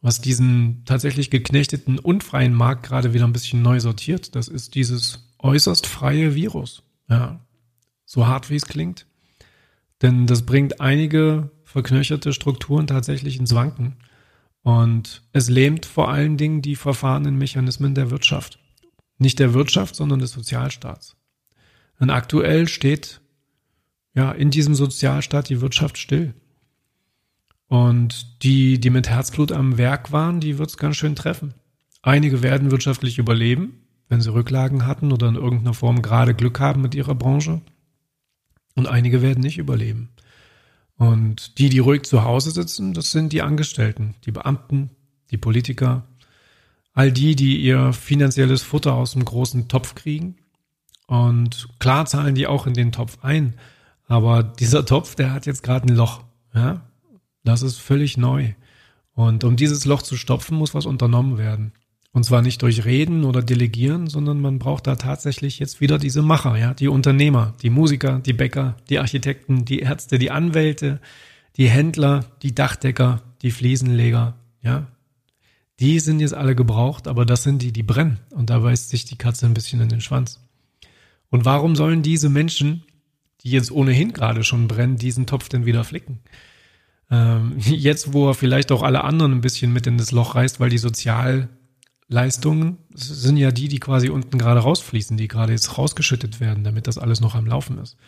was diesen tatsächlich geknechteten und freien Markt gerade wieder ein bisschen neu sortiert, das ist dieses äußerst freie Virus. Ja, so hart wie es klingt. Denn das bringt einige verknöcherte Strukturen tatsächlich ins Wanken. Und es lähmt vor allen Dingen die verfahrenen Mechanismen der Wirtschaft. Nicht der Wirtschaft, sondern des Sozialstaats. Denn aktuell steht ja in diesem Sozialstaat die Wirtschaft still. Und die, die mit Herzblut am Werk waren, die wird es ganz schön treffen. Einige werden wirtschaftlich überleben, wenn sie Rücklagen hatten oder in irgendeiner Form gerade Glück haben mit ihrer Branche. Und einige werden nicht überleben. Und die, die ruhig zu Hause sitzen, das sind die Angestellten, die Beamten, die Politiker, all die, die ihr finanzielles Futter aus dem großen Topf kriegen. Und klar zahlen die auch in den Topf ein, aber dieser Topf, der hat jetzt gerade ein Loch. Ja? Das ist völlig neu. Und um dieses Loch zu stopfen, muss was unternommen werden. Und zwar nicht durch Reden oder Delegieren, sondern man braucht da tatsächlich jetzt wieder diese Macher, ja, die Unternehmer, die Musiker, die Bäcker, die Architekten, die Ärzte, die Anwälte, die Händler, die Dachdecker, die Fliesenleger, ja. Die sind jetzt alle gebraucht, aber das sind die, die brennen. Und da beißt sich die Katze ein bisschen in den Schwanz. Und warum sollen diese Menschen, die jetzt ohnehin gerade schon brennen, diesen Topf denn wieder flicken? Ähm, *laughs* jetzt, wo er vielleicht auch alle anderen ein bisschen mit in das Loch reißt, weil die sozial Leistungen sind ja die, die quasi unten gerade rausfließen, die gerade jetzt rausgeschüttet werden, damit das alles noch am Laufen ist.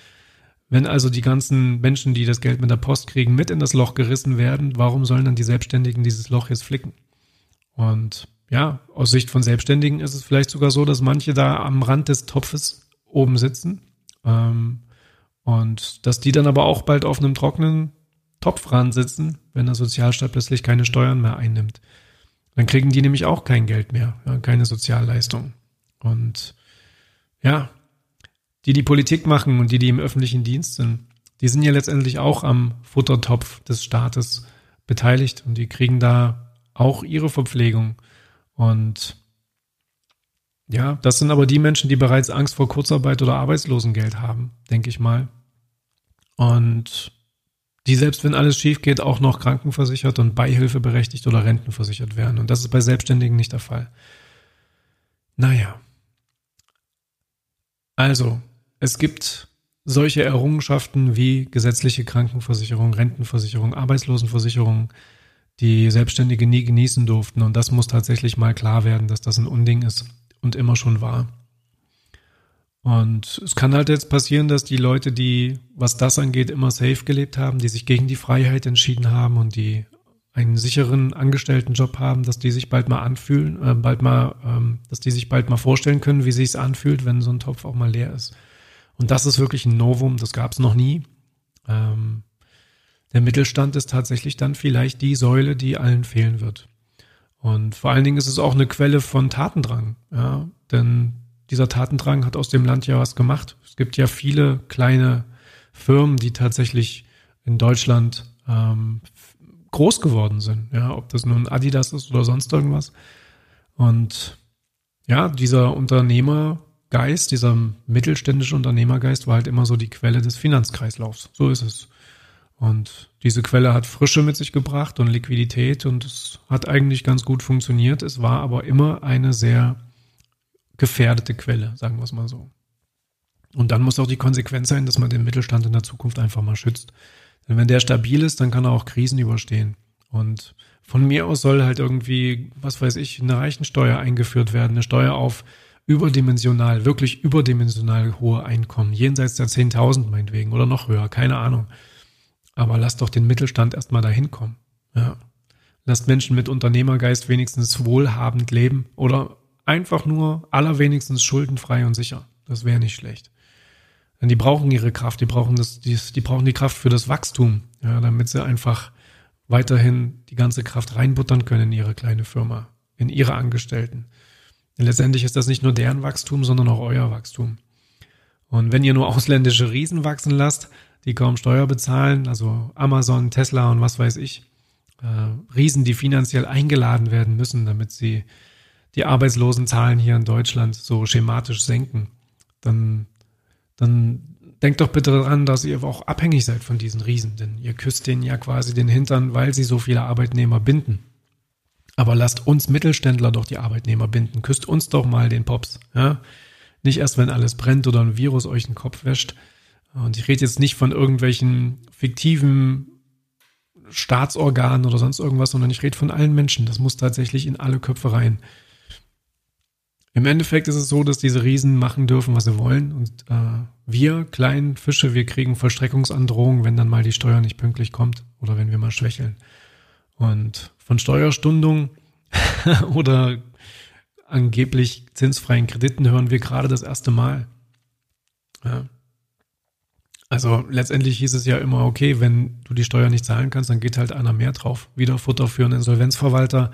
Wenn also die ganzen Menschen, die das Geld mit der Post kriegen, mit in das Loch gerissen werden, warum sollen dann die Selbstständigen dieses Loch jetzt flicken? Und ja, aus Sicht von Selbstständigen ist es vielleicht sogar so, dass manche da am Rand des Topfes oben sitzen ähm, und dass die dann aber auch bald auf einem trockenen Topfrand sitzen, wenn der Sozialstaat plötzlich keine Steuern mehr einnimmt. Dann kriegen die nämlich auch kein Geld mehr, keine Sozialleistung. Und ja, die die Politik machen und die die im öffentlichen Dienst sind, die sind ja letztendlich auch am Futtertopf des Staates beteiligt und die kriegen da auch ihre Verpflegung. Und ja, das sind aber die Menschen, die bereits Angst vor Kurzarbeit oder Arbeitslosengeld haben, denke ich mal. Und die selbst wenn alles schief geht, auch noch krankenversichert und beihilfeberechtigt oder rentenversichert werden. Und das ist bei Selbstständigen nicht der Fall. Naja. Also, es gibt solche Errungenschaften wie gesetzliche Krankenversicherung, Rentenversicherung, Arbeitslosenversicherung, die Selbstständige nie genießen durften. Und das muss tatsächlich mal klar werden, dass das ein Unding ist und immer schon war. Und es kann halt jetzt passieren, dass die Leute, die, was das angeht, immer safe gelebt haben, die sich gegen die Freiheit entschieden haben und die einen sicheren Angestelltenjob haben, dass die sich bald mal anfühlen, äh, bald mal, ähm, dass die sich bald mal vorstellen können, wie sich es anfühlt, wenn so ein Topf auch mal leer ist. Und das ist wirklich ein Novum, das gab es noch nie. Ähm, der Mittelstand ist tatsächlich dann vielleicht die Säule, die allen fehlen wird. Und vor allen Dingen ist es auch eine Quelle von Tatendrang, ja, denn dieser Tatendrang hat aus dem Land ja was gemacht. Es gibt ja viele kleine Firmen, die tatsächlich in Deutschland ähm, groß geworden sind, ja, ob das nun Adidas ist oder sonst irgendwas. Und ja, dieser Unternehmergeist, dieser mittelständische Unternehmergeist war halt immer so die Quelle des Finanzkreislaufs. So ist es. Und diese Quelle hat Frische mit sich gebracht und Liquidität und es hat eigentlich ganz gut funktioniert. Es war aber immer eine sehr gefährdete Quelle, sagen wir es mal so. Und dann muss auch die Konsequenz sein, dass man den Mittelstand in der Zukunft einfach mal schützt. Denn wenn der stabil ist, dann kann er auch Krisen überstehen. Und von mir aus soll halt irgendwie, was weiß ich, eine Reichensteuer eingeführt werden, eine Steuer auf überdimensional, wirklich überdimensional hohe Einkommen, jenseits der 10.000 meinetwegen oder noch höher, keine Ahnung. Aber lasst doch den Mittelstand erstmal dahin kommen. Ja. Lasst Menschen mit Unternehmergeist wenigstens wohlhabend leben oder einfach nur allerwenigstens schuldenfrei und sicher. Das wäre nicht schlecht. Denn die brauchen ihre Kraft, die brauchen das, die, die brauchen die Kraft für das Wachstum, ja, damit sie einfach weiterhin die ganze Kraft reinbuttern können in ihre kleine Firma, in ihre Angestellten. Denn letztendlich ist das nicht nur deren Wachstum, sondern auch euer Wachstum. Und wenn ihr nur ausländische Riesen wachsen lasst, die kaum Steuer bezahlen, also Amazon, Tesla und was weiß ich, äh, Riesen, die finanziell eingeladen werden müssen, damit sie die Arbeitslosenzahlen hier in Deutschland so schematisch senken, dann, dann denkt doch bitte daran, dass ihr auch abhängig seid von diesen Riesen, denn ihr küsst denen ja quasi den Hintern, weil sie so viele Arbeitnehmer binden. Aber lasst uns Mittelständler doch die Arbeitnehmer binden. Küsst uns doch mal den Pops. Ja? Nicht erst, wenn alles brennt oder ein Virus euch den Kopf wäscht, und ich rede jetzt nicht von irgendwelchen fiktiven Staatsorganen oder sonst irgendwas, sondern ich rede von allen Menschen. Das muss tatsächlich in alle Köpfe rein. Im Endeffekt ist es so, dass diese Riesen machen dürfen, was sie wollen. Und äh, wir kleinen Fische, wir kriegen Vollstreckungsandrohungen, wenn dann mal die Steuer nicht pünktlich kommt oder wenn wir mal schwächeln. Und von Steuerstundung *laughs* oder angeblich zinsfreien Krediten hören wir gerade das erste Mal. Ja. Also letztendlich hieß es ja immer, okay, wenn du die Steuer nicht zahlen kannst, dann geht halt einer mehr drauf. Wieder Futter für einen Insolvenzverwalter,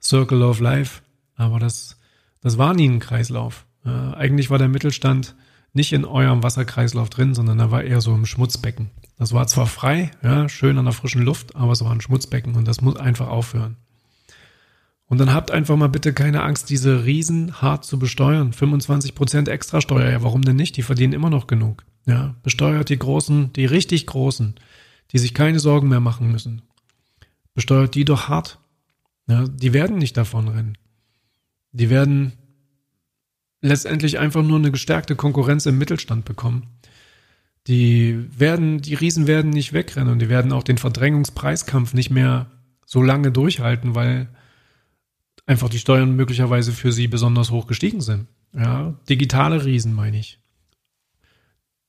Circle of Life. Aber das, das war nie ein Kreislauf. Äh, eigentlich war der Mittelstand nicht in eurem Wasserkreislauf drin, sondern er war eher so im Schmutzbecken. Das war zwar frei, ja, schön an der frischen Luft, aber es war ein Schmutzbecken und das muss einfach aufhören. Und dann habt einfach mal bitte keine Angst, diese Riesen hart zu besteuern. 25% Extrasteuer, ja, warum denn nicht? Die verdienen immer noch genug. Ja, besteuert die Großen, die richtig Großen, die sich keine Sorgen mehr machen müssen. Besteuert die doch hart. Ja, die werden nicht davon rennen. Die werden letztendlich einfach nur eine gestärkte Konkurrenz im Mittelstand bekommen. Die werden, die Riesen werden nicht wegrennen und die werden auch den Verdrängungspreiskampf nicht mehr so lange durchhalten, weil einfach die Steuern möglicherweise für sie besonders hoch gestiegen sind. Ja, digitale Riesen meine ich.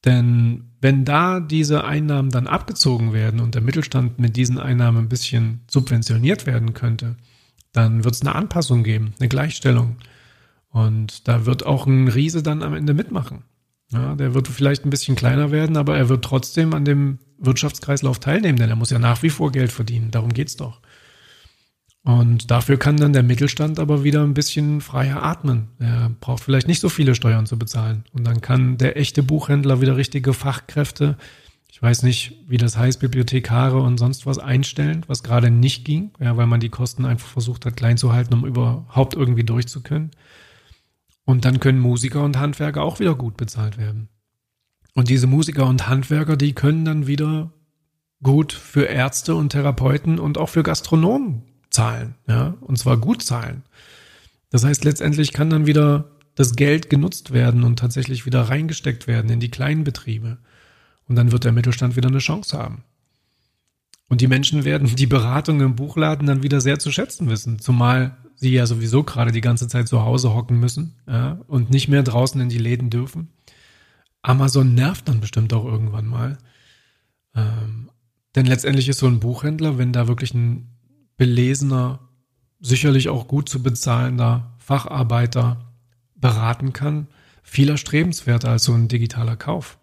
Denn wenn da diese Einnahmen dann abgezogen werden und der Mittelstand mit diesen Einnahmen ein bisschen subventioniert werden könnte, dann wird es eine Anpassung geben, eine Gleichstellung. Und da wird auch ein Riese dann am Ende mitmachen. Ja, der wird vielleicht ein bisschen kleiner werden, aber er wird trotzdem an dem Wirtschaftskreislauf teilnehmen, denn er muss ja nach wie vor Geld verdienen. Darum geht's doch. Und dafür kann dann der Mittelstand aber wieder ein bisschen freier atmen. Er braucht vielleicht nicht so viele Steuern zu bezahlen. Und dann kann der echte Buchhändler wieder richtige Fachkräfte, ich weiß nicht, wie das heißt, Bibliothekare und sonst was einstellen, was gerade nicht ging, ja, weil man die Kosten einfach versucht hat, klein zu halten, um überhaupt irgendwie durchzukönnen. Und dann können Musiker und Handwerker auch wieder gut bezahlt werden. Und diese Musiker und Handwerker, die können dann wieder gut für Ärzte und Therapeuten und auch für Gastronomen zahlen, ja, und zwar gut zahlen. Das heißt, letztendlich kann dann wieder das Geld genutzt werden und tatsächlich wieder reingesteckt werden in die kleinen Betriebe. Und dann wird der Mittelstand wieder eine Chance haben. Und die Menschen werden die Beratung im Buchladen dann wieder sehr zu schätzen wissen, zumal sie ja sowieso gerade die ganze Zeit zu Hause hocken müssen ja, und nicht mehr draußen in die Läden dürfen. Amazon nervt dann bestimmt auch irgendwann mal. Ähm, denn letztendlich ist so ein Buchhändler, wenn da wirklich ein belesener, sicherlich auch gut zu bezahlender Facharbeiter beraten kann, viel erstrebenswerter als so ein digitaler Kauf.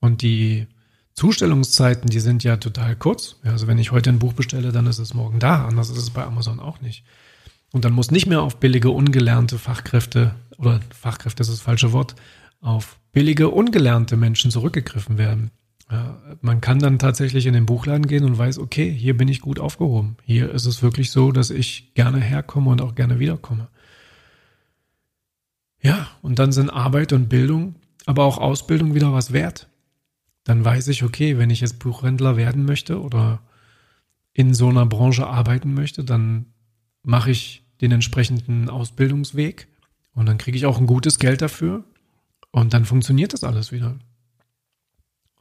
Und die Zustellungszeiten, die sind ja total kurz. Also wenn ich heute ein Buch bestelle, dann ist es morgen da. Anders ist es bei Amazon auch nicht. Und dann muss nicht mehr auf billige, ungelernte Fachkräfte oder Fachkräfte ist das falsche Wort, auf billige, ungelernte Menschen zurückgegriffen werden. Ja, man kann dann tatsächlich in den Buchladen gehen und weiß, okay, hier bin ich gut aufgehoben. Hier ist es wirklich so, dass ich gerne herkomme und auch gerne wiederkomme. Ja, und dann sind Arbeit und Bildung, aber auch Ausbildung wieder was wert. Dann weiß ich, okay, wenn ich jetzt Buchhändler werden möchte oder in so einer Branche arbeiten möchte, dann mache ich den entsprechenden Ausbildungsweg und dann kriege ich auch ein gutes Geld dafür und dann funktioniert das alles wieder.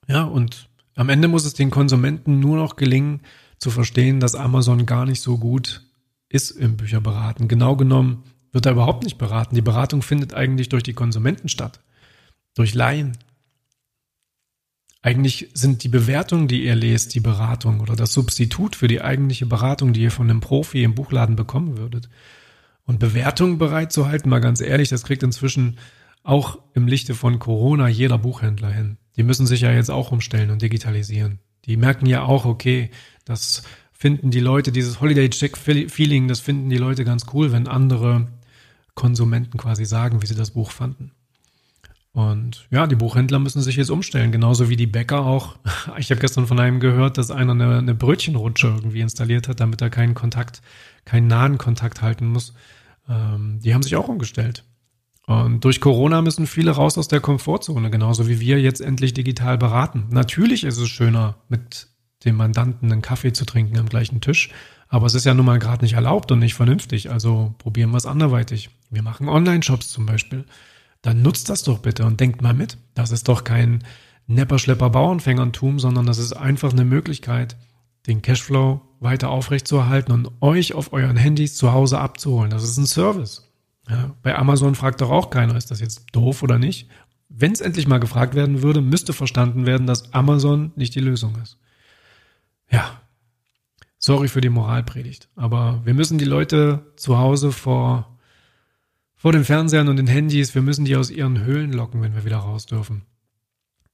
Ja, und am Ende muss es den Konsumenten nur noch gelingen, zu verstehen, dass Amazon gar nicht so gut ist im Bücherberaten. Genau genommen wird er überhaupt nicht beraten. Die Beratung findet eigentlich durch die Konsumenten statt, durch Laien. Eigentlich sind die Bewertungen, die ihr lest, die Beratung oder das Substitut für die eigentliche Beratung, die ihr von einem Profi im Buchladen bekommen würdet. Und Bewertungen bereitzuhalten, mal ganz ehrlich, das kriegt inzwischen auch im Lichte von Corona jeder Buchhändler hin. Die müssen sich ja jetzt auch umstellen und digitalisieren. Die merken ja auch, okay, das finden die Leute, dieses Holiday Check Feeling, das finden die Leute ganz cool, wenn andere Konsumenten quasi sagen, wie sie das Buch fanden. Und ja, die Buchhändler müssen sich jetzt umstellen, genauso wie die Bäcker auch. *laughs* Ich habe gestern von einem gehört, dass einer eine, eine Brötchenrutsche irgendwie installiert hat, damit er keinen Kontakt, keinen nahen Kontakt halten muss. Ähm, die haben sich auch umgestellt. Und durch Corona müssen viele raus aus der Komfortzone, genauso wie wir jetzt endlich digital beraten. Natürlich ist es schöner, mit dem Mandanten einen Kaffee zu trinken am gleichen Tisch, aber es ist ja nun mal gerade nicht erlaubt und nicht vernünftig, also probieren wir es anderweitig. Wir machen Online-Shops zum Beispiel. Dann nutzt das doch bitte und denkt mal mit. Das ist doch kein Nepperschlepper Bauernfängertum, sondern das ist einfach eine Möglichkeit, den Cashflow weiter aufrechtzuerhalten und euch auf euren Handys zu Hause abzuholen. Das ist ein Service. Ja, bei Amazon fragt doch auch keiner, ist das jetzt doof oder nicht? Wenn es endlich mal gefragt werden würde, müsste verstanden werden, dass Amazon nicht die Lösung ist. Ja, sorry für die Moralpredigt, aber wir müssen die Leute zu Hause vor, vor den Fernsehern und den Handys, wir müssen die aus ihren Höhlen locken, wenn wir wieder raus dürfen.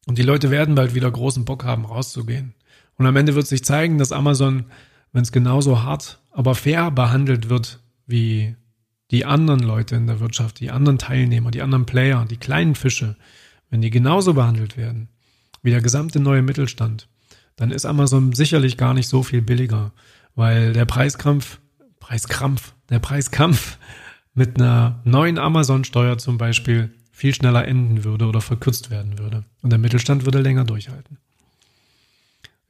Und die Leute werden bald wieder großen Bock haben, rauszugehen. Und am Ende wird sich zeigen, dass Amazon, wenn es genauso hart, aber fair behandelt wird wie die anderen Leute in der Wirtschaft, die anderen Teilnehmer, die anderen Player, die kleinen Fische, wenn die genauso behandelt werden wie der gesamte neue Mittelstand, dann ist Amazon sicherlich gar nicht so viel billiger, weil der Preiskrampf, Preiskrampf, der Preiskampf mit einer neuen Amazon-Steuer zum Beispiel viel schneller enden würde oder verkürzt werden würde. Und der Mittelstand würde länger durchhalten.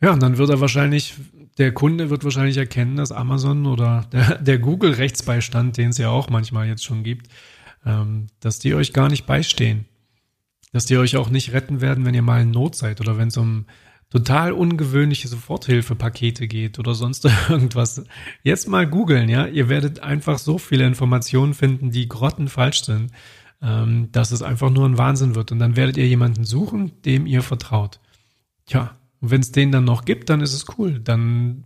Ja, und dann wird er wahrscheinlich der Kunde wird wahrscheinlich erkennen, dass Amazon oder der, der Google-Rechtsbeistand, den es ja auch manchmal jetzt schon gibt, ähm, dass die euch gar nicht beistehen. Dass die euch auch nicht retten werden, wenn ihr mal in Not seid oder wenn es um total ungewöhnliche Soforthilfepakete geht oder sonst *laughs* irgendwas. Jetzt mal googeln, ja. Ihr werdet einfach so viele Informationen finden, die grottenfalsch sind, ähm, dass es einfach nur ein Wahnsinn wird. Und dann werdet ihr jemanden suchen, dem ihr vertraut. Tja, und wenn es den dann noch gibt, dann ist es cool. Dann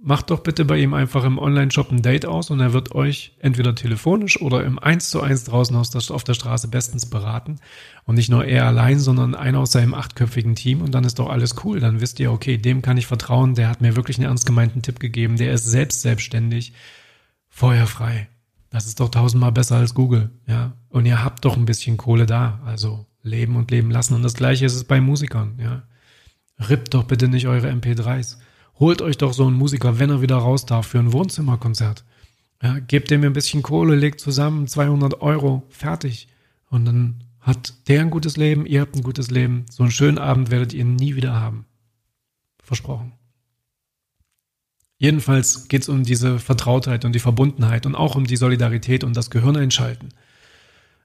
macht doch bitte bei ihm einfach im Online-Shop ein Date aus und er wird euch entweder telefonisch oder im 1 zu 1 draußen auf der Straße bestens beraten. Und nicht nur er allein, sondern einer aus seinem achtköpfigen Team und dann ist doch alles cool. Dann wisst ihr, okay, dem kann ich vertrauen, der hat mir wirklich einen ernst gemeinten Tipp gegeben, der ist selbst selbstständig, feuerfrei. Das ist doch tausendmal besser als Google, ja. Und ihr habt doch ein bisschen Kohle da, also leben und leben lassen. Und das gleiche ist es bei Musikern, ja. Rippt doch bitte nicht eure MP3s. Holt euch doch so einen Musiker, wenn er wieder raus darf, für ein Wohnzimmerkonzert. Ja, gebt dem ein bisschen Kohle, legt zusammen 200 Euro, fertig. Und dann hat der ein gutes Leben, ihr habt ein gutes Leben. So einen schönen Abend werdet ihr nie wieder haben. Versprochen. Jedenfalls geht es um diese Vertrautheit und die Verbundenheit und auch um die Solidarität und das Gehirn einschalten.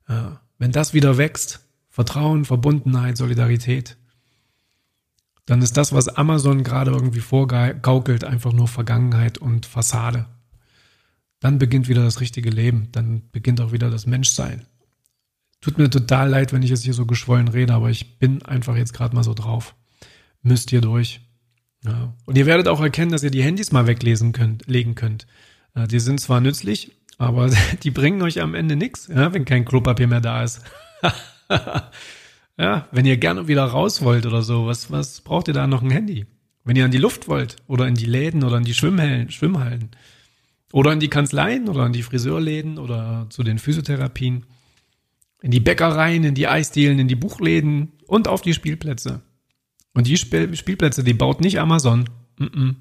Ja, wenn das wieder wächst, Vertrauen, Verbundenheit, Solidarität, dann ist das, was Amazon gerade irgendwie vorgaukelt, einfach nur Vergangenheit und Fassade. Dann beginnt wieder das richtige Leben, dann beginnt auch wieder das Menschsein. Tut mir total leid, wenn ich jetzt hier so geschwollen rede, aber ich bin einfach jetzt gerade mal so drauf. Müsst ihr durch. Ja. Und ihr werdet auch erkennen, dass ihr die Handys mal weglesen könnt, legen könnt. Die sind zwar nützlich, aber *laughs* die bringen euch am Ende nichts, ja, wenn kein Klopapier mehr da ist. *laughs* Ja, wenn ihr gerne wieder raus wollt oder so, was, was braucht ihr da noch ein Handy? Wenn ihr an die Luft wollt oder in die Läden oder in die Schwimmhallen, Schwimmhallen Oder in die Kanzleien oder in die Friseurläden oder zu den Physiotherapien, in die Bäckereien, in die Eisdielen, in die Buchläden und auf die Spielplätze. Und die Spiel Spielplätze, die baut nicht Amazon. Mm -mm.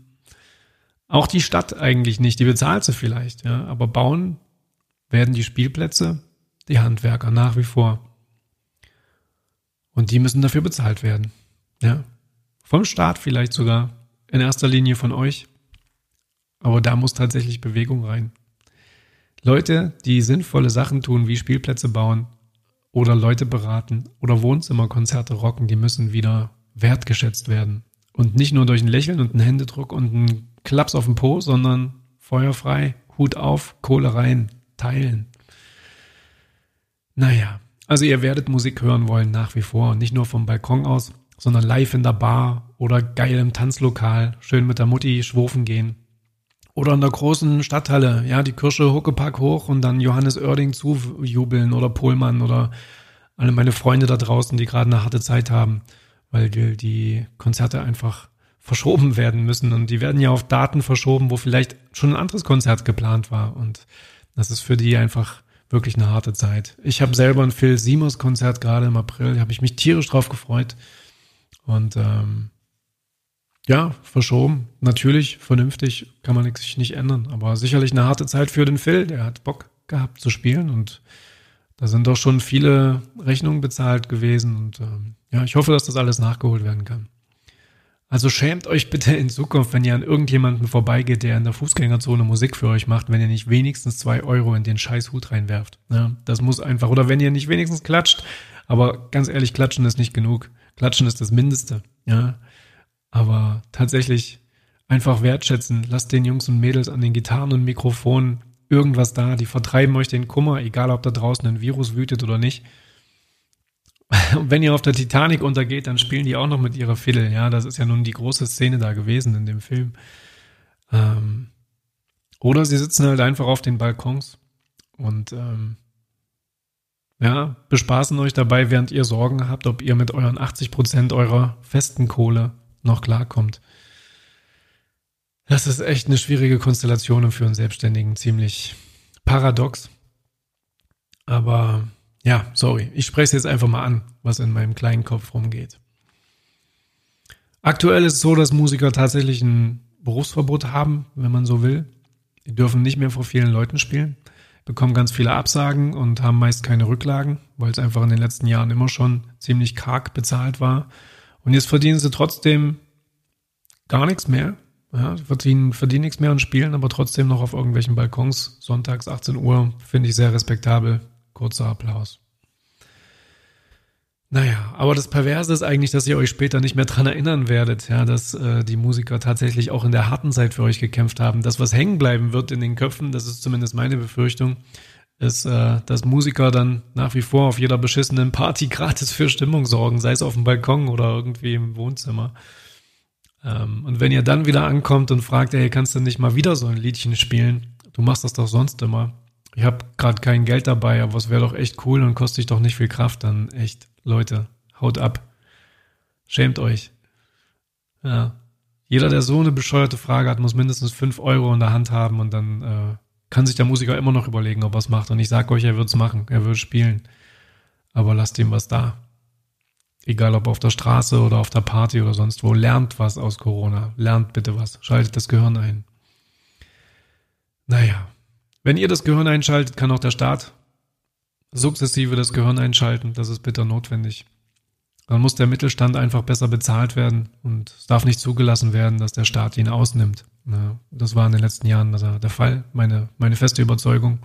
Auch die Stadt eigentlich nicht, die bezahlt sie vielleicht, ja. Aber bauen werden die Spielplätze die Handwerker nach wie vor. Und die müssen dafür bezahlt werden. Ja. Vom Staat vielleicht sogar. In erster Linie von euch. Aber da muss tatsächlich Bewegung rein. Leute, die sinnvolle Sachen tun, wie Spielplätze bauen oder Leute beraten oder Wohnzimmerkonzerte rocken, die müssen wieder wertgeschätzt werden. Und nicht nur durch ein Lächeln und einen Händedruck und einen Klaps auf den Po, sondern feuerfrei, Hut auf, Kohle rein, teilen. Naja, also ihr werdet Musik hören wollen nach wie vor. Nicht nur vom Balkon aus, sondern live in der Bar oder geil im Tanzlokal, schön mit der Mutti schwurfen gehen. Oder in der großen Stadthalle, ja, die Kirsche Huckepack hoch und dann Johannes Oerding zujubeln oder Pohlmann oder alle meine Freunde da draußen, die gerade eine harte Zeit haben, weil die Konzerte einfach verschoben werden müssen und die werden ja auf Daten verschoben, wo vielleicht schon ein anderes Konzert geplant war und das ist für die einfach wirklich eine harte Zeit. Ich habe selber ein Phil Simons Konzert gerade im April, habe ich mich tierisch drauf gefreut und ähm, ja, verschoben. Natürlich, vernünftig, kann man sich nicht ändern. Aber sicherlich eine harte Zeit für den Phil. Der hat Bock gehabt zu spielen und da sind doch schon viele Rechnungen bezahlt gewesen. Und ähm, ja, ich hoffe, dass das alles nachgeholt werden kann. Also schämt euch bitte in Zukunft, wenn ihr an irgendjemanden vorbeigeht, der in der Fußgängerzone Musik für euch macht, wenn ihr nicht wenigstens zwei Euro in den scheiß Hut reinwerft. Ja, das muss einfach, oder wenn ihr nicht wenigstens klatscht, aber ganz ehrlich, klatschen ist nicht genug. Klatschen ist das Mindeste. Ja, aber tatsächlich einfach wertschätzen. Lasst den Jungs und Mädels an den Gitarren und Mikrofonen irgendwas da. Die vertreiben euch den Kummer, egal ob da draußen ein Virus wütet oder nicht. Und *laughs* wenn ihr auf der Titanic untergeht, dann spielen die auch noch mit ihrer Fiddle. Ja, das ist ja nun die große Szene da gewesen in dem Film. Ähm, oder sie sitzen halt einfach auf den Balkons und ähm, ja, bespaßen euch dabei, während ihr Sorgen habt, ob ihr mit euren 80 Prozent eurer festen Kohle noch klarkommt. Das ist echt eine schwierige Konstellation für einen Selbstständigen, ziemlich paradox. Aber ja, sorry, ich spreche es jetzt einfach mal an, was in meinem kleinen Kopf rumgeht. Aktuell ist es so, dass Musiker tatsächlich ein Berufsverbot haben, wenn man so will. Die dürfen nicht mehr vor vielen Leuten spielen, bekommen ganz viele Absagen und haben meist keine Rücklagen, weil es einfach in den letzten Jahren immer schon ziemlich karg bezahlt war und jetzt verdienen sie trotzdem gar nichts mehr. Ja, verdienen, verdienen nichts mehr und spielen aber trotzdem noch auf irgendwelchen Balkons. Sonntags 18 Uhr finde ich sehr respektabel. Kurzer Applaus. Naja, aber das Perverse ist eigentlich, dass ihr euch später nicht mehr dran erinnern werdet, ja, dass äh, die Musiker tatsächlich auch in der harten Zeit für euch gekämpft haben. Das, was hängen bleiben wird in den Köpfen, das ist zumindest meine Befürchtung, ist, äh, dass Musiker dann nach wie vor auf jeder beschissenen Party gratis für Stimmung sorgen, sei es auf dem Balkon oder irgendwie im Wohnzimmer. Ähm, und wenn ihr dann wieder ankommt und fragt, ey, kannst du nicht mal wieder so ein Liedchen spielen? Du machst das doch sonst immer. Ich habe gerade kein Geld dabei, aber es wäre doch echt cool und kostet dich doch nicht viel Kraft. Dann echt, Leute, haut ab. Schämt euch. Ja. Jeder, der so eine bescheuerte Frage hat, muss mindestens fünf Euro in der Hand haben und dann äh, kann sich der Musiker immer noch überlegen, ob er es macht. Und ich sage euch, er wird es machen, er wird spielen. Aber lasst ihm was da. Egal ob auf der Straße oder auf der Party oder sonst wo. Lernt was aus Corona. Lernt bitte was. Schaltet das Gehirn ein. Naja. Wenn ihr das Gehirn einschaltet, kann auch der Staat sukzessive das Gehirn einschalten. Das ist bitter notwendig. Dann muss der Mittelstand einfach besser bezahlt werden und es darf nicht zugelassen werden, dass der Staat ihn ausnimmt. Das war in den letzten Jahren der Fall, meine, meine feste Überzeugung.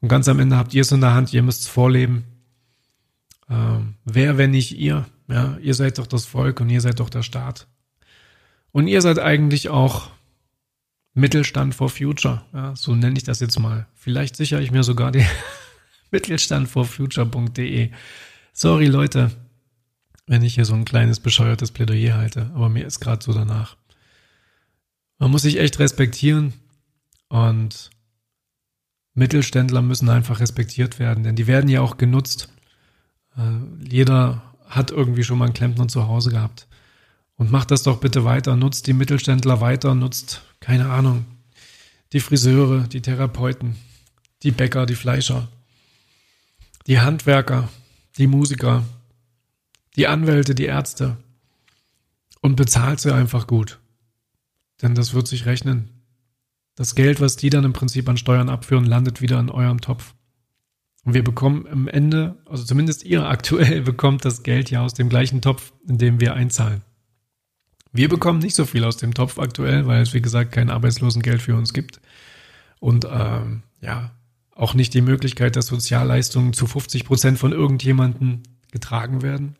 Und ganz am Ende habt ihr es in der Hand, ihr müsst es vorleben. Ähm, wer, wenn nicht ihr? Ja, ihr seid doch das Volk und ihr seid doch der Staat. Und ihr seid eigentlich auch Mittelstand for Future. Ja, so nenne ich das jetzt mal. Vielleicht sichere ich mir sogar die *laughs* Mittelstandforfuture.de. Sorry, Leute, wenn ich hier so ein kleines bescheuertes Plädoyer halte, aber mir ist gerade so danach. Man muss sich echt respektieren und Mittelständler müssen einfach respektiert werden, denn die werden ja auch genutzt. Äh, jeder hat irgendwie schon mal einen Klempner zu Hause gehabt. Und macht das doch bitte weiter, nutzt die Mittelständler weiter, nutzt, keine Ahnung, die Friseure, die Therapeuten, die Bäcker, die Fleischer, die Handwerker, die Musiker, die Anwälte, die Ärzte und bezahlt sie einfach gut. Denn das wird sich rechnen. Das Geld, was die dann im Prinzip an Steuern abführen, landet wieder in eurem Topf. Und wir bekommen am Ende, also zumindest ihr aktuell *laughs* bekommt das Geld ja aus dem gleichen Topf, in dem wir einzahlen. Wir bekommen nicht so viel aus dem Topf aktuell, weil es, wie gesagt, kein Arbeitslosengeld für uns gibt. Und ähm, ja, auch nicht die Möglichkeit, dass Sozialleistungen zu 50 Prozent von irgendjemanden getragen werden.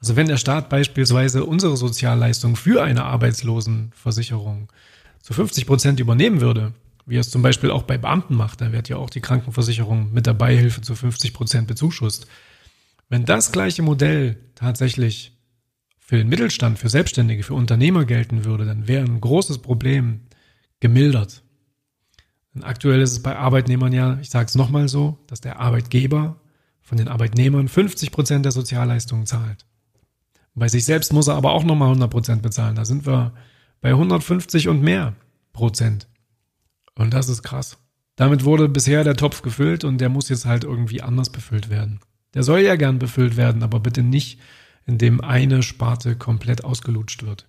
Also wenn der Staat beispielsweise unsere Sozialleistungen für eine Arbeitslosenversicherung zu 50 Prozent übernehmen würde, wie es zum Beispiel auch bei Beamten macht, da wird ja auch die Krankenversicherung mit der Beihilfe zu 50 Prozent bezuschusst. Wenn das gleiche Modell tatsächlich für den Mittelstand, für Selbstständige, für Unternehmer gelten würde, dann wäre ein großes Problem gemildert. Denn aktuell ist es bei Arbeitnehmern ja, ich sage es nochmal so, dass der Arbeitgeber von den Arbeitnehmern 50 Prozent der Sozialleistungen zahlt. Bei sich selbst muss er aber auch nochmal 100 Prozent bezahlen. Da sind wir bei 150 und mehr Prozent. Und das ist krass. Damit wurde bisher der Topf gefüllt und der muss jetzt halt irgendwie anders befüllt werden. Der soll ja gern befüllt werden, aber bitte nicht in dem eine Sparte komplett ausgelutscht wird.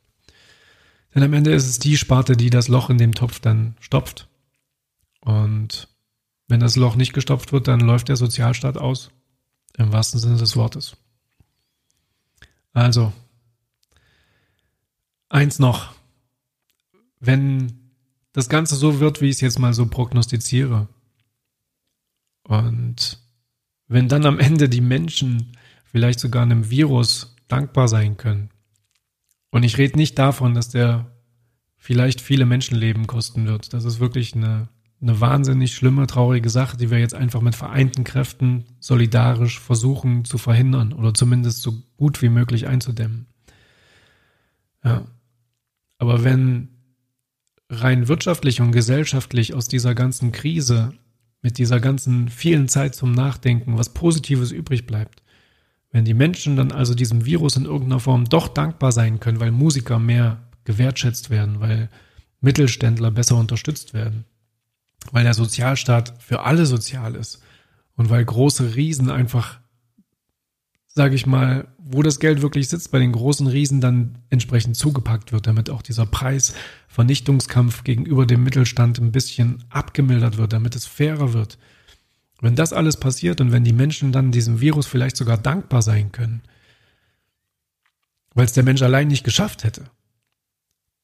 Denn am Ende ist es die Sparte, die das Loch in dem Topf dann stopft. Und wenn das Loch nicht gestopft wird, dann läuft der Sozialstaat aus. Im wahrsten Sinne des Wortes. Also, eins noch. Wenn das Ganze so wird, wie ich es jetzt mal so prognostiziere, und wenn dann am Ende die Menschen vielleicht sogar einem Virus dankbar sein können. Und ich rede nicht davon, dass der vielleicht viele Menschenleben kosten wird. Das ist wirklich eine, eine wahnsinnig schlimme, traurige Sache, die wir jetzt einfach mit vereinten Kräften solidarisch versuchen zu verhindern oder zumindest so gut wie möglich einzudämmen. Ja. Aber wenn rein wirtschaftlich und gesellschaftlich aus dieser ganzen Krise, mit dieser ganzen vielen Zeit zum Nachdenken, was Positives übrig bleibt, wenn die Menschen dann also diesem Virus in irgendeiner Form doch dankbar sein können, weil Musiker mehr gewertschätzt werden, weil Mittelständler besser unterstützt werden, weil der Sozialstaat für alle sozial ist und weil große Riesen einfach, sage ich mal, wo das Geld wirklich sitzt, bei den großen Riesen dann entsprechend zugepackt wird, damit auch dieser Preisvernichtungskampf gegenüber dem Mittelstand ein bisschen abgemildert wird, damit es fairer wird wenn das alles passiert und wenn die Menschen dann diesem Virus vielleicht sogar dankbar sein können, weil es der Mensch allein nicht geschafft hätte,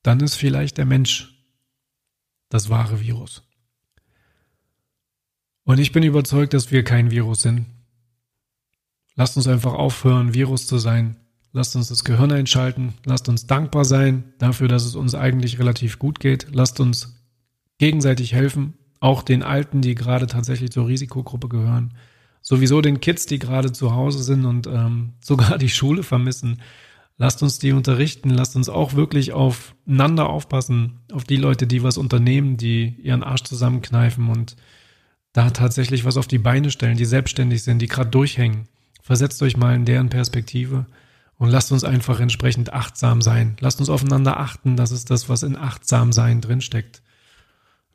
dann ist vielleicht der Mensch das wahre Virus. Und ich bin überzeugt, dass wir kein Virus sind. Lasst uns einfach aufhören, Virus zu sein. Lasst uns das Gehirn einschalten. Lasst uns dankbar sein dafür, dass es uns eigentlich relativ gut geht. Lasst uns gegenseitig helfen auch den Alten, die gerade tatsächlich zur Risikogruppe gehören. Sowieso den Kids, die gerade zu Hause sind und ähm, *laughs* sogar die Schule vermissen. Lasst uns die unterrichten, lasst uns auch wirklich aufeinander aufpassen, auf die Leute, die was unternehmen, die ihren Arsch zusammenkneifen und da tatsächlich was auf die Beine stellen, die selbstständig sind, die gerade durchhängen. Versetzt euch mal in deren Perspektive und lasst uns einfach entsprechend achtsam sein. Lasst uns aufeinander achten, das ist das, was in achtsam sein drinsteckt.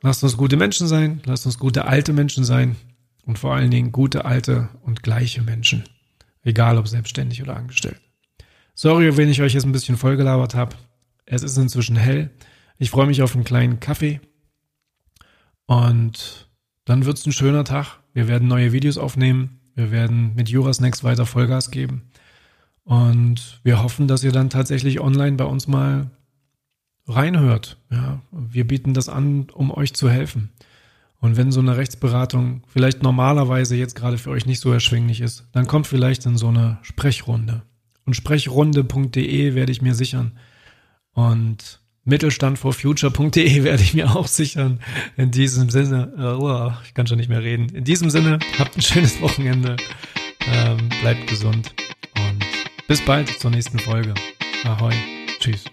Lasst uns gute Menschen sein, lasst uns gute alte Menschen sein und vor allen Dingen gute alte und gleiche Menschen. Egal ob selbstständig oder angestellt. Sorry, wenn ich euch jetzt ein bisschen vollgelabert habe. Es ist inzwischen hell. Ich freue mich auf einen kleinen Kaffee. Und dann wird es ein schöner Tag. Wir werden neue Videos aufnehmen. Wir werden mit Jurasnacks weiter Vollgas geben. Und wir hoffen, dass ihr dann tatsächlich online bei uns mal reinhört. Ja, wir bieten das an, um euch zu helfen. Und wenn so eine Rechtsberatung vielleicht normalerweise jetzt gerade für euch nicht so erschwinglich ist, dann kommt vielleicht in so eine Sprechrunde. Und sprechrunde.de werde ich mir sichern. Und mittelstandforfuture.de *laughs* werde ich mir auch sichern. In diesem Sinne, oh, ich kann schon nicht mehr reden. In diesem Sinne, habt ein schönes Wochenende. Ähm, bleibt gesund. Und bis bald zur nächsten Folge. Ahoi. Tschüss.